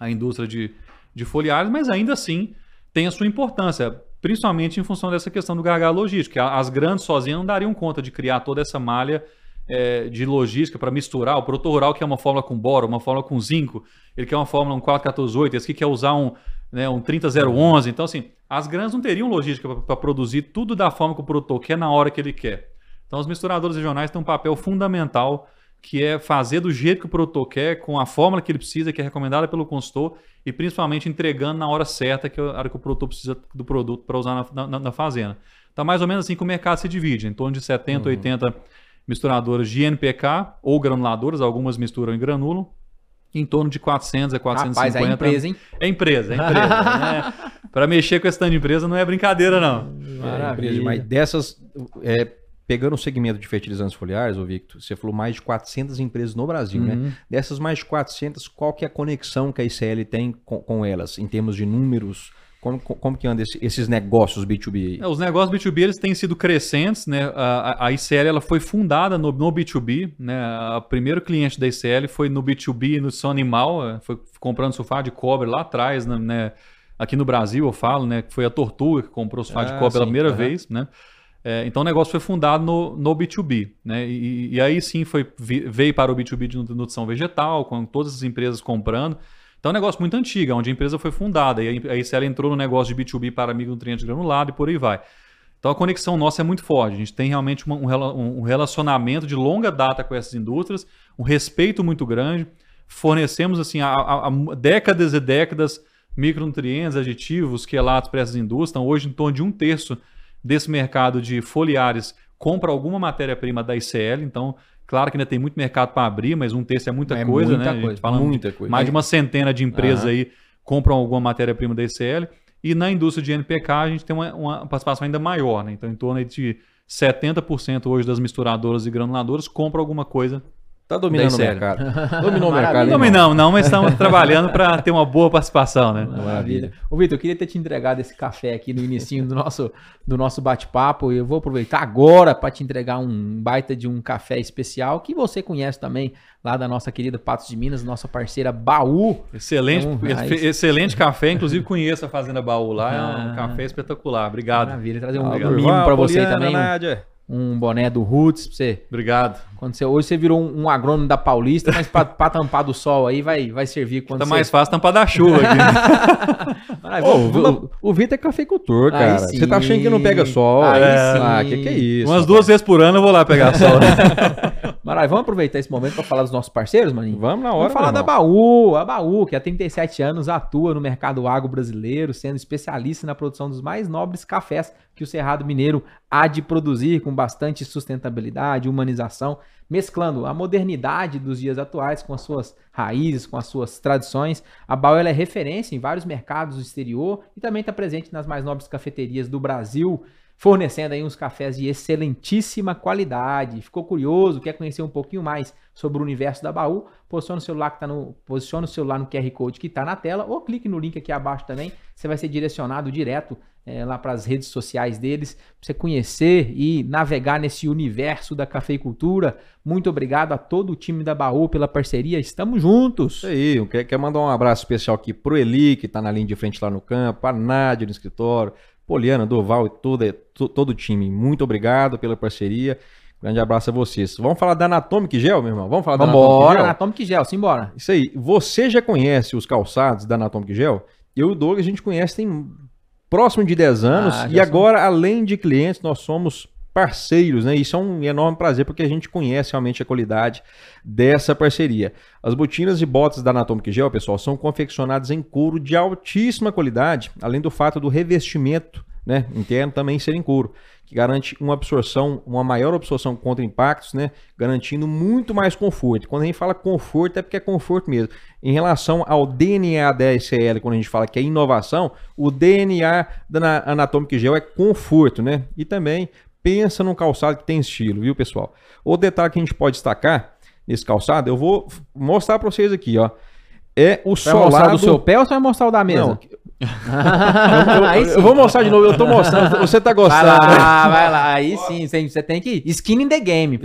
a indústria de, de foliares, mas ainda assim tem a sua importância, principalmente em função dessa questão do gargalo logístico. As grandes sozinhas não dariam conta de criar toda essa malha é, de logística para misturar. O produtor rural quer uma fórmula com boro, uma fórmula com zinco, ele quer uma fórmula um 4148, esse aqui quer usar um, né, um 30011. Então, assim, as grandes não teriam logística para produzir tudo da forma que o produtor quer na hora que ele quer. Então, os misturadores regionais têm um papel fundamental que é fazer do jeito que o produtor quer, com a fórmula que ele precisa, que é recomendada pelo consultor, e principalmente entregando na hora certa, que é a hora que o produtor precisa do produto para usar na, na, na, fazenda. Então, mais ou menos assim que o mercado se divide, em torno de 70, uhum. 80 misturadoras de NPK ou granuladoras, algumas misturam e granulam, em torno de 400 a 450. Rapaz, é empresa, hein? É empresa, é empresa. né? Para mexer com esse tanto de empresa não é brincadeira, não. Maravilha. É, mas dessas, é, pegando o segmento de fertilizantes foliares, ô Victor, você falou mais de 400 empresas no Brasil, né? uhum. né? Dessas mais de 400, qual que é a conexão que a ICL tem com, com elas, em termos de números, como, como que anda esse, esses negócios B2B? É, os negócios B2B eles têm sido crescentes, né? A, a ICL ela foi fundada no, no B2B, né? O primeiro cliente da ICL foi no B2B, no São Animal, é, foi comprando sofá de cobre lá atrás, né? né? Aqui no Brasil eu falo, né? Que foi a Tortuga que comprou sofá ah, de cobre sim, pela primeira uhum. vez, né? É, então o negócio foi fundado no, no B2B, né? E, e aí sim foi, veio para o B2B de nutrição vegetal, com todas as empresas comprando. Então é um negócio muito antigo, é onde a empresa foi fundada. E aí se ela entrou no negócio de B2B para micronutrientes granulado e por aí vai. Então a conexão nossa é muito forte. A gente tem realmente uma, um, um relacionamento de longa data com essas indústrias, um respeito muito grande. Fornecemos assim há, há, há décadas e décadas micronutrientes, aditivos, quelatos para essas indústrias. Então, hoje, em torno de um terço desse mercado de foliares compra alguma matéria-prima da ICL. Então, Claro que ainda tem muito mercado para abrir, mas um terço é muita é coisa, muita né? Coisa, fala muita coisa. Mais de uma centena de empresas uhum. aí compram alguma matéria-prima da ICL. E na indústria de NPK a gente tem uma, uma participação ainda maior, né? Então, em torno de 70% hoje das misturadoras e granuladoras compram alguma coisa Tá dominando o mercado. Dominou o mercado. Não dominamos, não, mas estamos trabalhando para ter uma boa participação, né? Maravilha. Ô, Vitor, eu queria ter te entregado esse café aqui no início do nosso, do nosso bate-papo. E eu vou aproveitar agora para te entregar um baita de um café especial que você conhece também, lá da nossa querida Patos de Minas, nossa parceira Baú. Excelente, então, excelente café. Inclusive, conheço a Fazenda Baú lá. Ah. É um ah. café espetacular. Obrigado. Maravilha. Trazer um, um mimo para você também. Nádia. Um boné do Roots pra você. Obrigado. Quando você, hoje você virou um, um agrônomo da Paulista, mas pra, pra, tampar do sol aí vai, vai servir quando Tá você... mais fácil tampar da chuva aqui. ah, o, o Vitor é cafeicultor, cara. Você tá achando que não pega sol? Aí é. Ah, que que é isso? Umas duas vezes por ano eu vou lá pegar sol. Maravilha, vamos aproveitar esse momento para falar dos nossos parceiros, maninho? Vamos na hora, Vamos falar da. Baú, a Baú, que há 37 anos atua no mercado agro brasileiro, sendo especialista na produção dos mais nobres cafés que o Cerrado Mineiro há de produzir com bastante sustentabilidade, humanização, mesclando a modernidade dos dias atuais com as suas raízes, com as suas tradições. A ela é referência em vários mercados do exterior e também está presente nas mais nobres cafeterias do Brasil fornecendo aí uns cafés de excelentíssima qualidade. Ficou curioso, quer conhecer um pouquinho mais sobre o universo da Baú? Posiciona o celular que tá no, posiciona o celular no QR Code que está na tela ou clique no link aqui abaixo também. Você vai ser direcionado direto eh, lá para as redes sociais deles, para você conhecer e navegar nesse universo da cafeicultura. Muito obrigado a todo o time da Baú pela parceria. Estamos juntos. Isso aí, eu quero, quero mandar um abraço especial aqui pro Eli, que tá na linha de frente lá no campo, a Nádia no escritório, Poliana, Doval e todo, to- todo o time. Muito obrigado pela parceria. Grande abraço a vocês. Vamos falar da Anatomic Gel, meu irmão? Vamos falar da Anatomic Gel? Anatomic Gel, simbora. Isso aí. Você já conhece os calçados da Anatomic Gel? Eu e o Douglas a gente conhece tem próximo de 10 anos. Ah, e agora, além de clientes, nós somos parceiros, né? Isso é um enorme prazer porque a gente conhece realmente a qualidade dessa parceria. As botinas e botas da Anatomic Gel, pessoal, são confeccionadas em couro de altíssima qualidade, além do fato do revestimento né, interno também ser em couro, que garante uma absorção, uma maior absorção contra impactos, né, garantindo muito mais conforto. Quando a gente fala conforto, é porque é conforto mesmo. Em relação ao DNA da SL, quando a gente fala que é inovação, o DNA da Na- Anatomic Gel é conforto, né? E também pensa num calçado que tem estilo, viu, pessoal? O detalhe que a gente pode destacar nesse calçado, eu vou mostrar para vocês aqui, ó. É o Vai mostrar solado do seu pé ou você vai mostrar o da mesa? Não, eu, eu- vou mostrar de novo, eu tô mostrando, você tá Vai gostando. né? lá, vai lá. Aí sim, você tem que. Skin in the game.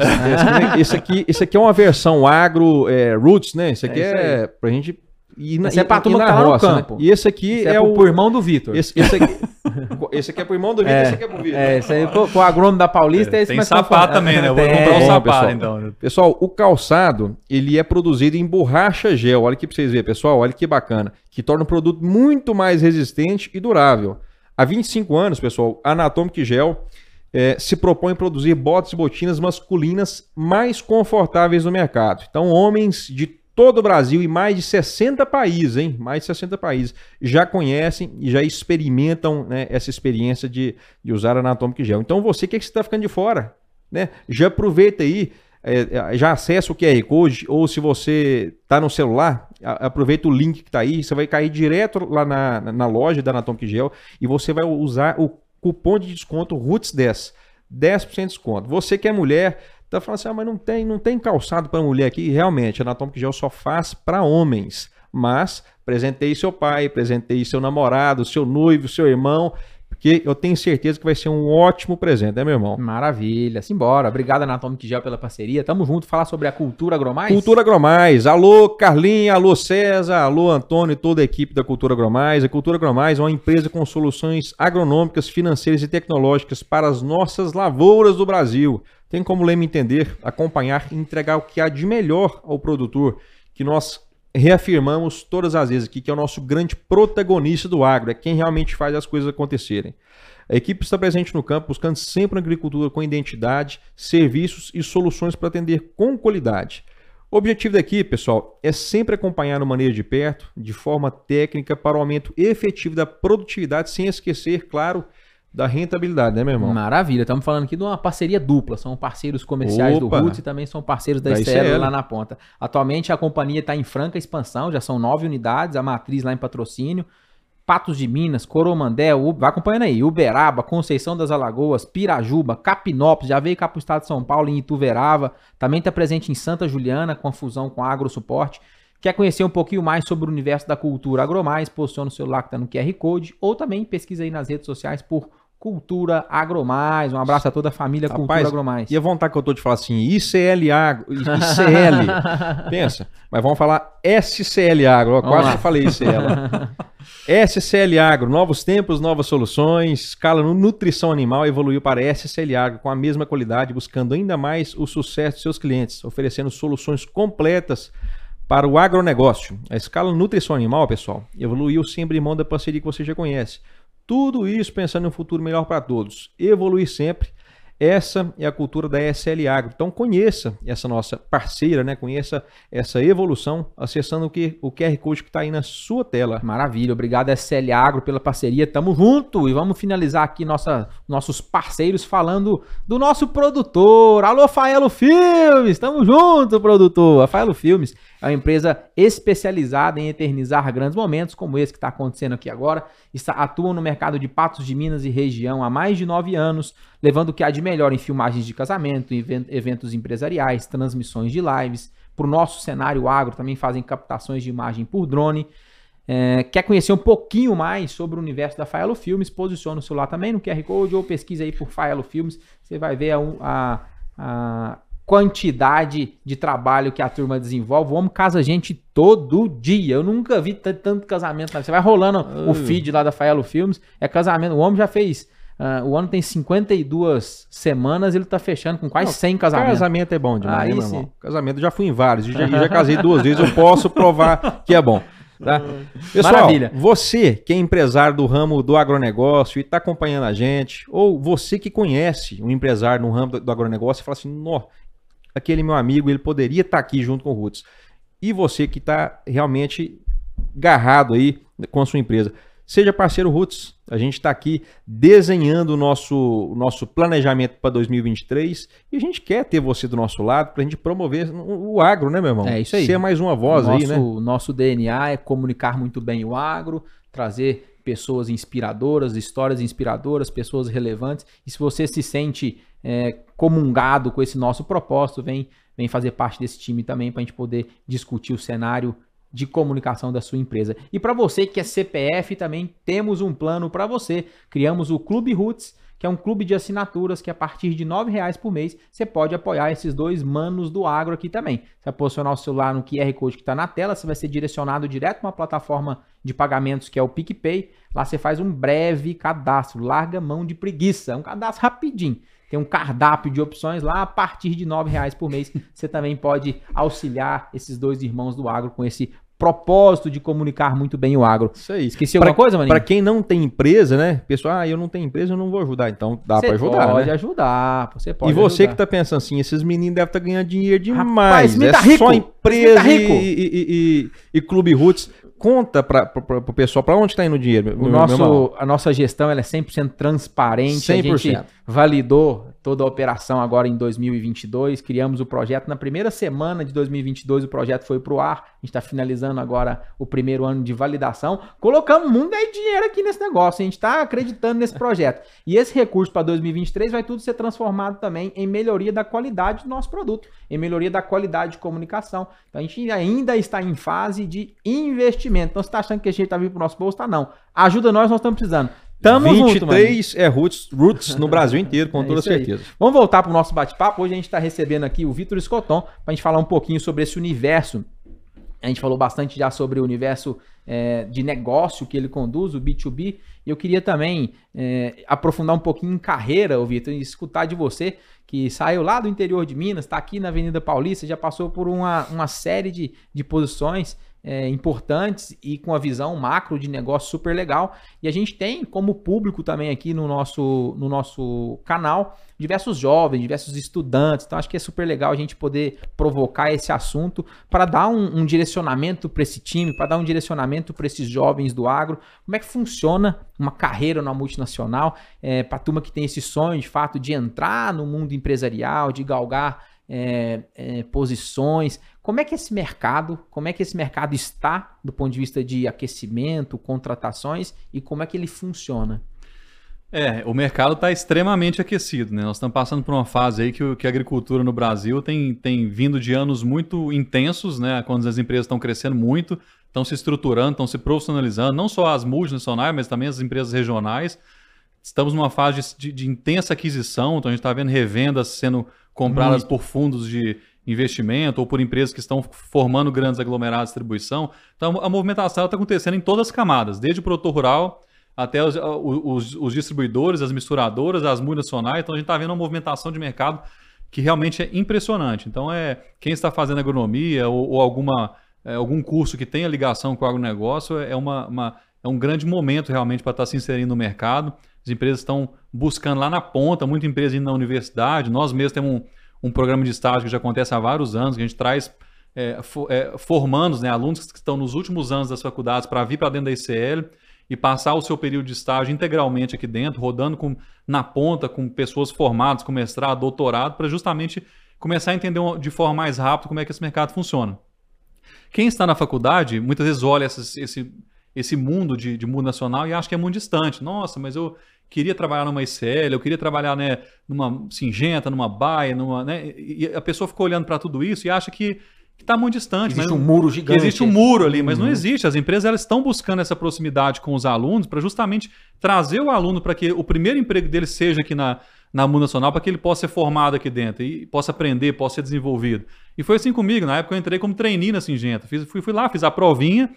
Esse aqui, esse aqui é uma versão agro é, roots, né? Esse aqui É isso é, pra gente ir na, Esse é pra turma que na tá lá no roça, né? campo. E esse aqui Isso é, é, o pro irmão do Vitor. esse, esse aqui, esse aqui é pro irmão do Vitor, É, esse aqui é pro Vitor. É, isso aí pro, pro agrônomo da Paulista é esse Tem sapato também, né? Eu vou comprar um bom, sapato, pessoal. então. Pessoal, o calçado, ele é produzido em borracha gel. Olha aqui pra vocês verem, pessoal. Olha que bacana. Que torna o produto muito mais resistente e durável. Há 25 anos, pessoal, a Anatomic Gel eh, se propõe a produzir botas e botinas masculinas mais confortáveis no mercado. Então, homens de todo o Brasil e mais de 60 países, hein? Mais de 60 países já conhecem e já experimentam né, essa experiência de, de usar Anatomic Gel. Então, você que está ficando de fora, né? Já aproveita aí, é, é, já acessa o QR Code, ou se você está no celular, a- aproveita o link que está aí, você vai cair direto lá na, na loja da Anatomic Gel e você vai usar o cupom de desconto ROOTS10, 10% de desconto. Você que é mulher, tá falando assim, ah, mas não tem, não tem calçado para mulher aqui. Realmente, a Anatomic Gel só faz para homens. Mas presentei seu pai, presentei seu namorado, seu noivo, seu irmão, porque eu tenho certeza que vai ser um ótimo presente, né, meu irmão? Maravilha, simbora. Obrigado, Anatomic Gel, pela parceria. Tamo junto. Falar sobre a cultura agromais. Cultura Agromais. Alô, Carlinha, alô, César, alô, Antônio e toda a equipe da Cultura Agromais. A Cultura Agromais é uma empresa com soluções agronômicas, financeiras e tecnológicas para as nossas lavouras do Brasil. Tem como lema entender, acompanhar e entregar o que há de melhor ao produtor, que nós reafirmamos todas as vezes aqui, que é o nosso grande protagonista do agro, é quem realmente faz as coisas acontecerem. A equipe está presente no campo, buscando sempre uma agricultura com identidade, serviços e soluções para atender com qualidade. O objetivo daqui, pessoal, é sempre acompanhar o manejo de perto, de forma técnica, para o aumento efetivo da produtividade, sem esquecer, claro, da rentabilidade, né, meu irmão? Maravilha, estamos falando aqui de uma parceria dupla. São parceiros comerciais Opa. do Roots e também são parceiros da, Da ICL, ICL. lá na ponta. Atualmente a companhia está em franca expansão, já são nove unidades, a matriz lá em patrocínio. Patos de Minas, Coromandé, U- vai acompanhando aí, Uberaba, Conceição das Alagoas, Pirajuba, Capinópolis, já veio cá pro estado de São Paulo, em Ituverava, também está presente em Santa Juliana, com a fusão com a AgroSuporte. Quer conhecer um pouquinho mais sobre o universo da cultura agromais? Posiciona o celular que está no QR Code ou também pesquisa aí nas redes sociais por Cultura Agromais. Um abraço a toda a família Rapaz, Cultura Agromais. E a vontade que eu tô de falar assim, ICL Agro, ICL, pensa, mas vamos falar SCL Agro, Vamos quase que eu falei ICL. SCL Agro, novos tempos, novas soluções, escala no nutrição animal evoluiu para SCL Agro com a mesma qualidade, buscando ainda mais o sucesso de seus clientes, oferecendo soluções completas para o agronegócio. A escala nutrição animal, pessoal, evoluiu sem abrir mão da parceria que você já conhece. Tudo isso pensando em um futuro melhor para todos. Evoluir sempre Essa é a cultura da SL Agro. Então conheça essa nossa parceira, né? Conheça essa evolução acessando o, que, o QR Code que está aí na sua tela. Maravilha, obrigado SL Agro pela parceria, tamo junto e vamos finalizar aqui nossa, nossos parceiros falando do nosso produtor. Alô, Faelo Filmes, tamo junto, produtor. Faelo Filmes é uma empresa especializada em eternizar grandes momentos, como esse que está acontecendo aqui agora. Está, atuam no mercado de Patos de Minas e região há mais de nove anos, levando o que há de melhor em filmagens de casamento, eventos empresariais, transmissões de lives. Para o nosso cenário agro, também fazem captações de imagem por drone. É, quer conhecer um pouquinho mais sobre o universo da Faelo Filmes? Posiciona o celular também no QR Code ou pesquisa aí por Faelo Filmes. Você vai ver a, a, a quantidade de trabalho que a turma desenvolve. O homem casa gente todo dia. Eu nunca vi tanto casamento. Você vai rolando o feed lá da Faelo Filmes, é casamento. O homem já fez. Uh, o ano tem 52 semanas, ele tá fechando com quase Não, 100 casamentos. Casamento é bom demais, Aí, né, meu irmão? Casamento já fui em vários, já, já casei duas vezes, eu posso provar que é bom. Tá? Pessoal, Maravilha. você que é empresário do ramo do agronegócio e está acompanhando a gente, ou você que conhece um empresário no ramo do, agronegócio e fala assim, aquele meu amigo, ele poderia estar tá aqui junto com o Roots. E você que está realmente garrado aí com a sua empresa. Seja parceiro Roots, a gente está aqui desenhando o nosso, o nosso planejamento para 2023 e a gente quer ter você do nosso lado para a gente promover o agro, né, meu irmão? É isso aí. Ser mais uma voz nosso, aí, né? O nosso DNA é comunicar muito bem o agro, trazer pessoas inspiradoras, histórias inspiradoras, pessoas relevantes. E se você se sente é, comungado com esse nosso propósito, vem, vem fazer parte desse time também para a gente poder discutir o cenário de comunicação da sua empresa. E para você que é CPF também temos um plano para você. Criamos o Clube Roots, que é um clube de assinaturas que a partir de R$ reais por mês você pode apoiar esses dois manos do agro aqui também. Você vai posicionar o celular no QR Code que está na tela, você vai ser direcionado direto para uma plataforma de pagamentos que é o PicPay. Lá você faz um breve cadastro, larga mão de preguiça, é um cadastro rapidinho. Tem um cardápio de opções lá a partir de R$ reais por mês. Você também pode auxiliar esses dois irmãos do agro com esse propósito de comunicar muito bem o agro. Isso aí. Esqueci pra, alguma coisa, Maninho? Para quem não tem empresa, né? Pessoal, ah, eu não tenho empresa, eu não vou ajudar. Então dá para ajudar, pode né? ajudar, você pode E você ajudar. que tá pensando assim, esses meninos devem estar tá ganhando dinheiro demais. Rapaz, é tá rico. só empresa tá rico. E, e, e, e, Clube Roots. Conta para o pessoal para onde está indo o dinheiro. O nosso, a nossa gestão ela é 100% transparente. 100%. A gente validou toda a operação agora em 2022. Criamos o projeto. Na primeira semana de 2022, o projeto foi para o ar. A gente está finalizando agora o primeiro ano de validação. Colocamos muito dinheiro aqui nesse negócio. A gente está acreditando nesse projeto. E esse recurso para 2023 vai tudo ser transformado também em melhoria da qualidade do nosso produto, em melhoria da qualidade de comunicação. Então a gente ainda está em fase de investimento. Então, você está achando que a gente está vindo para o nosso bolso? Tá não. Ajuda nós, nós estamos precisando. Tamo 23 junto, é Roots, Roots no Brasil inteiro, com é toda certeza. Aí. Vamos voltar para o nosso bate-papo. Hoje a gente está recebendo aqui o Vitor Escoton para a gente falar um pouquinho sobre esse universo. A gente falou bastante já sobre o universo é, de negócio que ele conduz, o B2B. E eu queria também é, aprofundar um pouquinho em carreira, Vitor, e escutar de você, que saiu lá do interior de Minas, está aqui na Avenida Paulista, já passou por uma, uma série de, de posições é, importantes e com a visão macro de negócio super legal. E a gente tem como público também aqui no nosso, no nosso canal diversos jovens, diversos estudantes. Então acho que é super legal a gente poder provocar esse assunto para dar um, um direcionamento para esse time, para dar um direcionamento para esses jovens do agro. Como é que funciona uma carreira na multinacional é, para a turma que tem esse sonho de fato de entrar no mundo empresarial, de galgar é, é, posições. Como é que esse mercado, como é que esse mercado está do ponto de vista de aquecimento, contratações e como é que ele funciona? É, o mercado está extremamente aquecido, né? Nós estamos passando por uma fase aí que, que a agricultura no Brasil tem, tem vindo de anos muito intensos, né? Quando as empresas estão crescendo muito, estão se estruturando, estão se profissionalizando, não só as multinacionais, mas também as empresas regionais. Estamos numa fase de, de intensa aquisição, então a gente está vendo revendas sendo compradas muito. por fundos de investimento ou por empresas que estão formando grandes aglomerados de distribuição. Então, a movimentação está acontecendo em todas as camadas, desde o produtor rural até os, os, os distribuidores, as misturadoras, as multinacionais. Então, a gente está vendo uma movimentação de mercado que realmente é impressionante. Então, é quem está fazendo agronomia ou, ou alguma, é, algum curso que tenha ligação com o agronegócio é uma, uma é um grande momento realmente para estar se inserindo no mercado. As empresas estão buscando lá na ponta, muita empresa indo na universidade. Nós mesmos temos um, um programa de estágio que já acontece há vários anos, que a gente traz é, for, é, formandos, né, alunos que estão nos últimos anos das faculdades para vir para dentro da ICL e passar o seu período de estágio integralmente aqui dentro, rodando com, na ponta com pessoas formadas, com mestrado, doutorado, para justamente começar a entender de forma mais rápida como é que esse mercado funciona. Quem está na faculdade, muitas vezes olha esse, esse, mundo de, de mundo nacional e acha que é muito distante. Nossa, mas eu queria trabalhar numa ICL, eu queria trabalhar né, numa Singenta, numa Baia, numa, né, e a pessoa ficou olhando para tudo isso e acha que está muito distante. Existe um muro gigante. Existe um muro ali, mas uhum. não existe. As empresas elas estão buscando essa proximidade com os alunos para justamente trazer o aluno para que o primeiro emprego dele seja aqui na, na Mundo Nacional, para que ele possa ser formado aqui dentro e possa aprender, possa ser desenvolvido. E foi assim comigo. Na época eu entrei como trainee na Singenta. Fiz, fui, fui lá, fiz a provinha,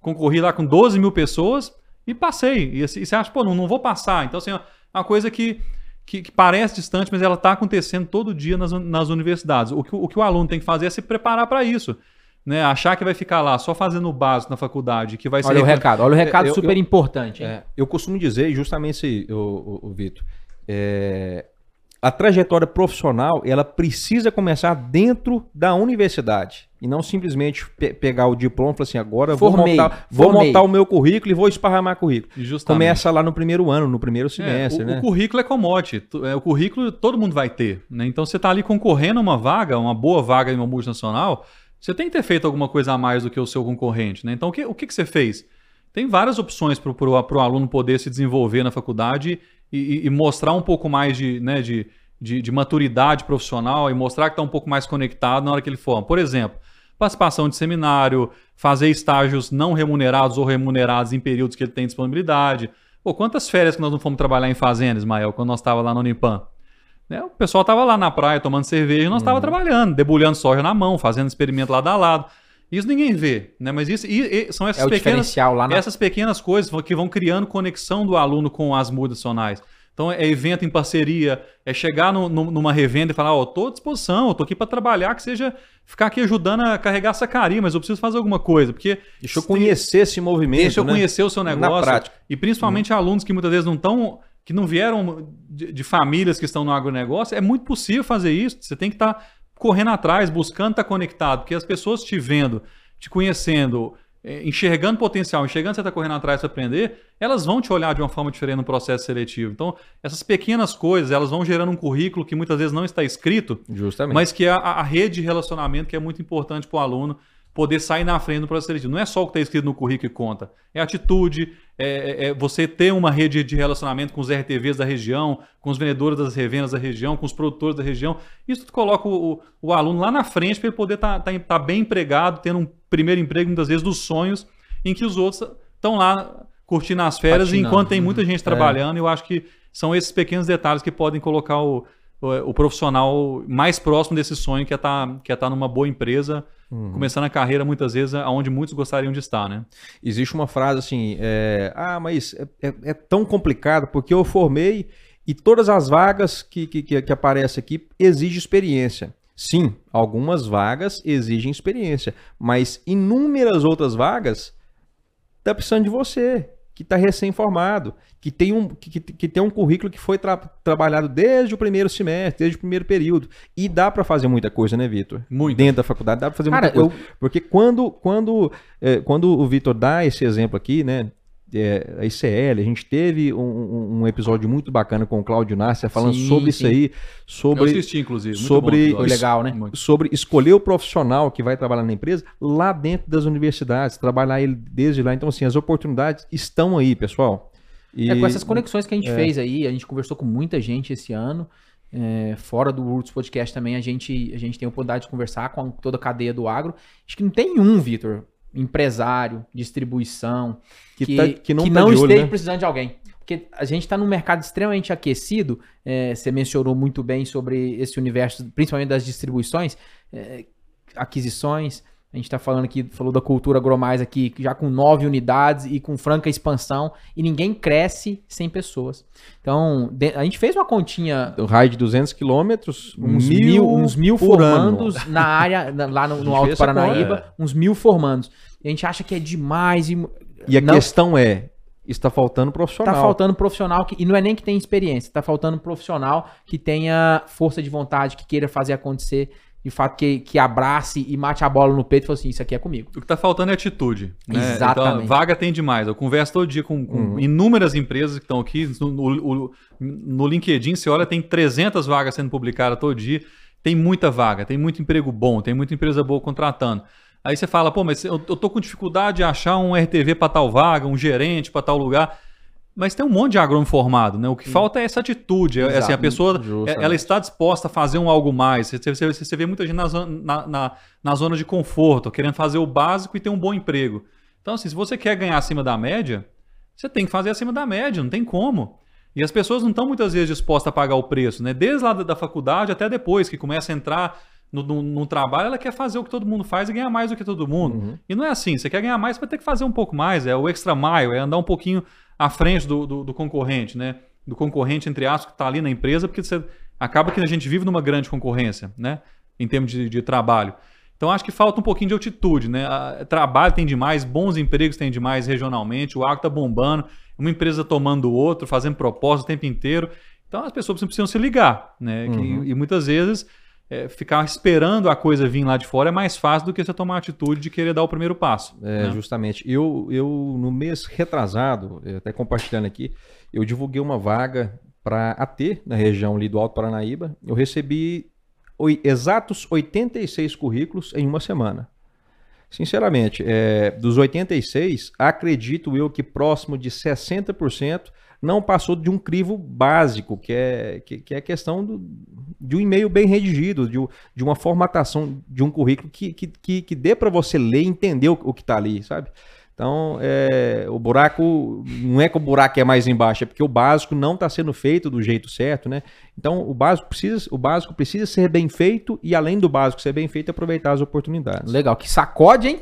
concorri lá com 12 mil pessoas e passei. E, assim, e você acha, pô, não, não vou passar. Então, assim, é uma coisa que que, que, parece distante, mas ela está acontecendo todo dia nas, nas universidades. O que, o que o aluno tem que fazer é se preparar para isso. Né? Achar que vai ficar lá só fazendo o básico na faculdade, que vai ser. Olha o recado, olha o recado é, super eu, importante. É, eu costumo dizer, justamente, o, o, o Vitor, é, a trajetória profissional ela precisa começar dentro da universidade e não simplesmente pe pegar o diploma e falar assim agora formei, vou, montar, vou montar o meu currículo e vou esparramar currículo. Justamente. Começa lá no primeiro ano, no primeiro semestre. É, o, né? o, currículo é commodity. É, o currículo todo mundo vai ter. Né? Então você está ali concorrendo a uma vaga, uma boa vaga em uma multinacional, você tem que ter feito alguma coisa a mais do que o seu concorrente. Né? Então o que, o que, que você fez? Tem várias opções para o aluno poder se desenvolver na faculdade e, e, mostrar um pouco mais de, né, de, de, de maturidade profissional e mostrar que está um pouco mais conectado na hora que ele for. Por exemplo, participação de seminário, fazer estágios não remunerados ou remunerados em períodos que ele tem disponibilidade. Pô, quantas férias que nós não fomos trabalhar em fazenda, Ismael, quando nós estávamos lá no Unipam? Né? O pessoal estava lá na praia tomando cerveja e nós estávamos uhum. trabalhando, debulhando soja na mão, fazendo experimento lado a lado. Isso ninguém vê, né? Mas isso e, e são essas é pequenas, na... essas pequenas coisas que vão criando conexão do aluno com as multinacionais. Então é evento em parceria, é chegar no, no, numa revenda e falar, ó, oh, tô à disposição, tô aqui para trabalhar, que seja ficar aqui ajudando a carregar essa carinha, mas eu preciso fazer alguma coisa, porque deixa eu conhecer esse movimento, deixa eu né? conhecer o seu negócio, Na prática. e principalmente uhum. alunos que muitas vezes não estão que não vieram de, de, famílias que estão no agronegócio, é muito possível fazer isso. Você tem que estar tá correndo atrás, buscando estar tá conectado, porque as pessoas te vendo te conhecendo, é, enxergando potencial, enxergando que você está correndo atrás para aprender, elas vão te olhar de uma forma diferente no processo seletivo. Então, essas pequenas coisas, elas vão gerando um currículo que muitas vezes não está escrito, Justamente. mas que é a, a rede de relacionamento que é muito importante para o aluno poder sair na frente do processo seletivo. Não é só o que está escrito no currículo que conta. É atitude, é, é, é, você ter uma rede de relacionamento com os RTVs da região, com os vendedores das revendas da região, com os produtores da região. Isso tu coloca o, o, aluno lá na frente para ele poder estar tá, tá, tá bem empregado, tendo um primeiro emprego, muitas vezes, dos sonhos, em que os outros estão lá curtindo as férias, Patinando. enquanto tem muita gente é. trabalhando. Eu acho que são esses pequenos detalhes que podem colocar o, o, profissional mais próximo desse sonho, que é estar tá, que é tá numa boa empresa Uhum. Começando a carreira, muitas vezes, aonde muitos gostariam de estar, né? Existe uma frase assim, é, ah, mas é, é, é, tão complicado porque eu formei e todas as vagas que, que, que aparecem aqui exigem experiência. Sim, algumas vagas exigem experiência, mas inúmeras outras vagas tá precisando de você que está recém-formado, que, tem um, que, que, tem um currículo que foi tra trabalhado desde o primeiro semestre, desde o primeiro período. E dá para fazer muita coisa, né, Vitor? Muito. Dentro da faculdade dá para fazer Cara, muita coisa. Eu... Porque quando, quando, é, quando o Vitor dá esse exemplo aqui, né, é, a ICL, a gente teve um, um, episódio muito bacana com o Cláudio Nasser falando sim, sobre sim. isso aí, sobre Eu assisti, inclusive, muito sobre bom, legal, né? Sobre escolher o profissional que vai trabalhar na empresa lá dentro das universidades, trabalhar ele desde lá. Então assim, as oportunidades estão aí, pessoal. E... É com essas conexões que a gente é. fez aí, a gente conversou com muita gente esse ano. É, fora do Roots Podcast também a gente, a gente tem a oportunidade de conversar com toda a cadeia do agro. Acho que não tem um, Vitor, empresário, distribuição, que, que, tá, que não, que tá não esteja né? precisando de alguém. Porque a gente está num mercado extremamente aquecido. É, você mencionou muito bem sobre esse universo, principalmente das distribuições, é, aquisições. A gente está falando aqui, falou da cultura agromais aqui, já com nove unidades e com franca expansão, e ninguém cresce sem pessoas. Então, a gente fez uma continha. O raio de 200 quilômetros, uns mil, mil, uns mil formandos ano. na área, lá no, no Alto Paranaíba, uns mil formandos. E a gente acha que é demais. E E a Não- questão é, está faltando profissional. Tá faltando profissional que, e não é nem que tem experiência, tá faltando profissional que tenha força de vontade, que queira fazer acontecer, de fato que, que abrace e mate a bola no peito e fale assim, isso aqui é comigo. O que tá faltando é atitude. Né? Exatamente. Então, vaga tem demais. Eu converso todo dia com, com Uhum. inúmeras empresas que estão aqui. No, no- no LinkedIn, você olha, tem 300 vagas sendo publicadas todo dia. Tem muita vaga, tem muito emprego bom, tem muita empresa boa contratando. Aí você fala, pô, mas eu, eu tô com dificuldade de achar um RTV para tal vaga, um gerente para tal lugar. Mas tem um monte de agrônomo formado, né? O que falta é essa atitude. É, assim, a Exato. pessoa Justamente. é- ela está disposta a fazer um algo mais. Você, você- você vê muita gente na zona, na, na- na zona de conforto, querendo fazer o básico e ter um bom emprego. Então, assim, se você quer ganhar acima da média, você tem que fazer acima da média, não tem como. E as pessoas não estão muitas vezes dispostas a pagar o preço, né? Desde lá da, da faculdade até depois, que começa a entrar no, no- no trabalho, ela quer fazer o que todo mundo faz e ganhar mais do que todo mundo. Uhum. E não é assim, você quer ganhar mais, você vai ter que fazer um pouco mais. É o extra mile, é andar um pouquinho à frente do, do- do concorrente, né? Do concorrente, entre aspas, que está ali na empresa, porque você acaba que a gente vive numa grande concorrência, né? Em termos de, de trabalho. Então acho que falta um pouquinho de altitude, né? Trabalho tem demais, bons empregos tem demais regionalmente, o agro tá bombando, uma empresa tomando o outro, fazendo propósito o tempo inteiro. Então as pessoas precisam se ligar, né? Que- Uhum. e muitas vezes é, ficar esperando a coisa vir lá de fora é mais fácil do que você tomar a atitude de querer dar o primeiro passo. É, né? justamente. Eu, eu, no mês retrasado, até compartilhando aqui, eu divulguei uma vaga para AT, na região ali do Alto Paranaíba. Eu recebi oi- exatos 86 currículos em uma semana. Sinceramente, eh, dos 86, acredito eu que próximo de 60% não passou de um crivo básico, que é, que, que é a questão do- de um e-mail bem redigido, de, de uma formatação de um currículo que, que, que, que dê para você ler e entender o, o que está ali, sabe? Então, é, o buraco, não é que o buraco é mais embaixo, é porque o básico não está sendo feito do jeito certo, né? Então, o básico, precisa, o básico precisa ser bem feito e, além do básico ser bem feito, aproveitar as oportunidades. Legal, que sacode, hein?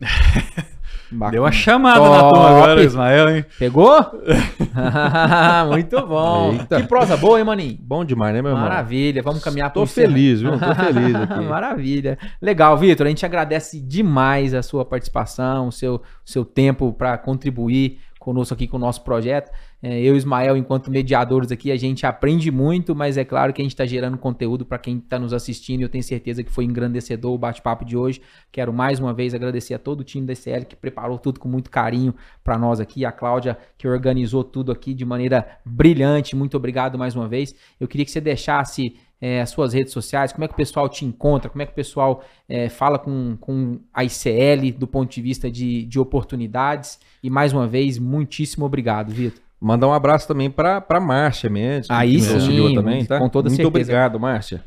Bacana. Deu uma chamada na Top. turma agora, Ismael, hein? Pegou? Muito bom. Eita. Que prosa boa, hein, maninho? Bom demais, né, meu irmão? Maravilha, vamos caminhar Tô pro encerramento. feliz, viu? Tô feliz aqui. Maravilha. Legal, Vitor. A gente agradece demais a sua participação, o seu, o seu tempo para contribuir conosco aqui com o nosso projeto. É, eu e Ismael, enquanto mediadores aqui, a gente aprende muito, mas é claro que a gente está gerando conteúdo para quem está nos assistindo e eu tenho certeza que foi engrandecedor o bate-papo de hoje. Quero mais uma vez agradecer a todo o time da SL que preparou tudo com muito carinho para nós aqui, a Cláudia que organizou tudo aqui de maneira brilhante. Muito obrigado mais uma vez. Eu queria que você deixasse é, as suas redes sociais, como é que o pessoal te encontra, como é que o pessoal é, fala com, com a ICL do ponto de vista de, de oportunidades. E mais uma vez, muitíssimo obrigado, Vitor. Mandar um abraço também para para Márcia Mendes, que Aí nos sim, auxiliou também, tá? com toda Muito certeza. obrigado, Márcia.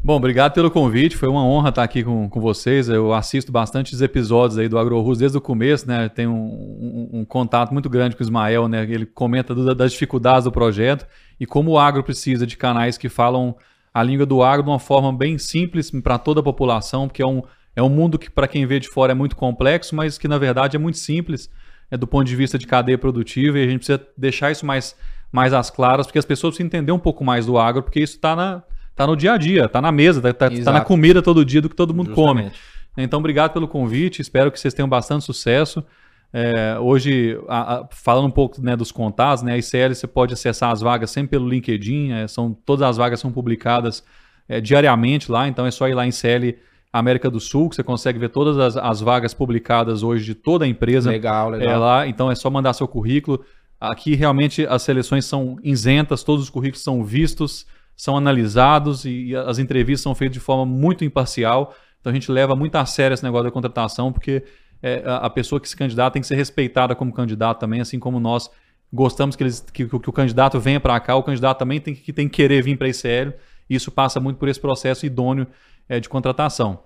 Bom, obrigado pelo convite. Foi uma honra estar aqui com, com vocês. Eu assisto bastante os episódios aí do AgroRus desde o começo, né? Tenho um, um- um contato muito grande com o Ismael, né? Ele comenta do- das dificuldades do projeto e como o agro precisa de canais que falam a língua do agro de uma forma bem simples para toda a população, porque é um, é um mundo que, para quem vê de fora, é muito complexo, mas que, na verdade, é muito simples é, do ponto de vista de cadeia produtiva e a gente precisa deixar isso mais, mais às claras, porque as pessoas precisam entender um pouco mais do agro, porque isso está tá no dia a dia, está na mesa, está tá, tá na comida todo dia do que todo mundo come. Justamente. Então, obrigado pelo convite, espero que vocês tenham bastante sucesso. É, hoje, a- a- falando um pouco né, dos contatos, né, a ICL você pode acessar as vagas sempre pelo LinkedIn, é, são, todas as vagas são publicadas é, diariamente lá, então é só ir lá em ICL América do Sul, que você consegue ver todas as, as vagas publicadas hoje de toda a empresa Legal, é legal. lá, então é só mandar seu currículo. Aqui realmente as seleções são isentas, todos os currículos são vistos, são analisados e, e as entrevistas são feitas de forma muito imparcial. Então a gente leva muito a sério esse negócio da contratação, porque é, a, pessoa que se candidata tem que ser respeitada como candidato também, assim como nós gostamos que, eles, que, que o candidato venha para cá, o candidato também tem que, tem que querer vir para a ICL. Isso passa muito por esse processo idôneo é, de contratação.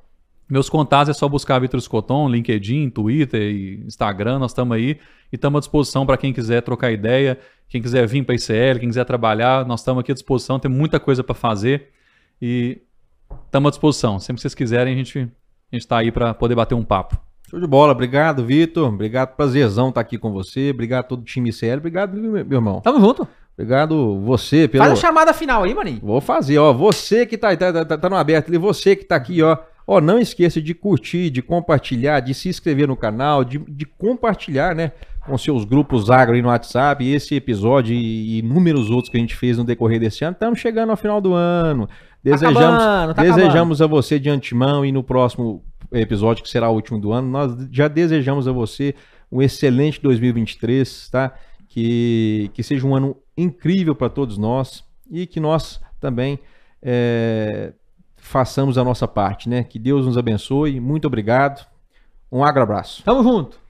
Meus contatos é só buscar Vitor Scotton, LinkedIn, Twitter e Instagram, nós estamos aí e estamos à disposição para quem quiser trocar ideia, quem quiser vir para a ICL, quem quiser trabalhar, nós estamos aqui à disposição, tem muita coisa para fazer e estamos à disposição. Sempre que vocês quiserem, a gente está aí para poder bater um papo. Show de bola. Obrigado, Vitor. Obrigado, prazerzão estar aqui com você. Obrigado a todo o time ICL. Obrigado, meu irmão. Tamo junto. Obrigado você pelo... Faz a chamada final aí, maninho. Vou fazer, ó. Você que tá, tá, tá, tá no aberto ali, você que tá aqui, ó. Ó, não esqueça de curtir, de compartilhar, de se inscrever no canal, de, de compartilhar, né? com seus grupos agro aí no WhatsApp, e esse episódio e inúmeros outros que a gente fez no decorrer desse ano. Estamos chegando ao final do ano. Desejamos, acabando, tá desejamos a você de antemão e no próximo episódio, que será o último do ano, nós já desejamos a você um excelente 2023, tá? Que, que seja um ano incrível para todos nós e que nós também é, façamos a nossa parte, né? Que Deus nos abençoe. Muito obrigado. Um abraço. Tamo junto.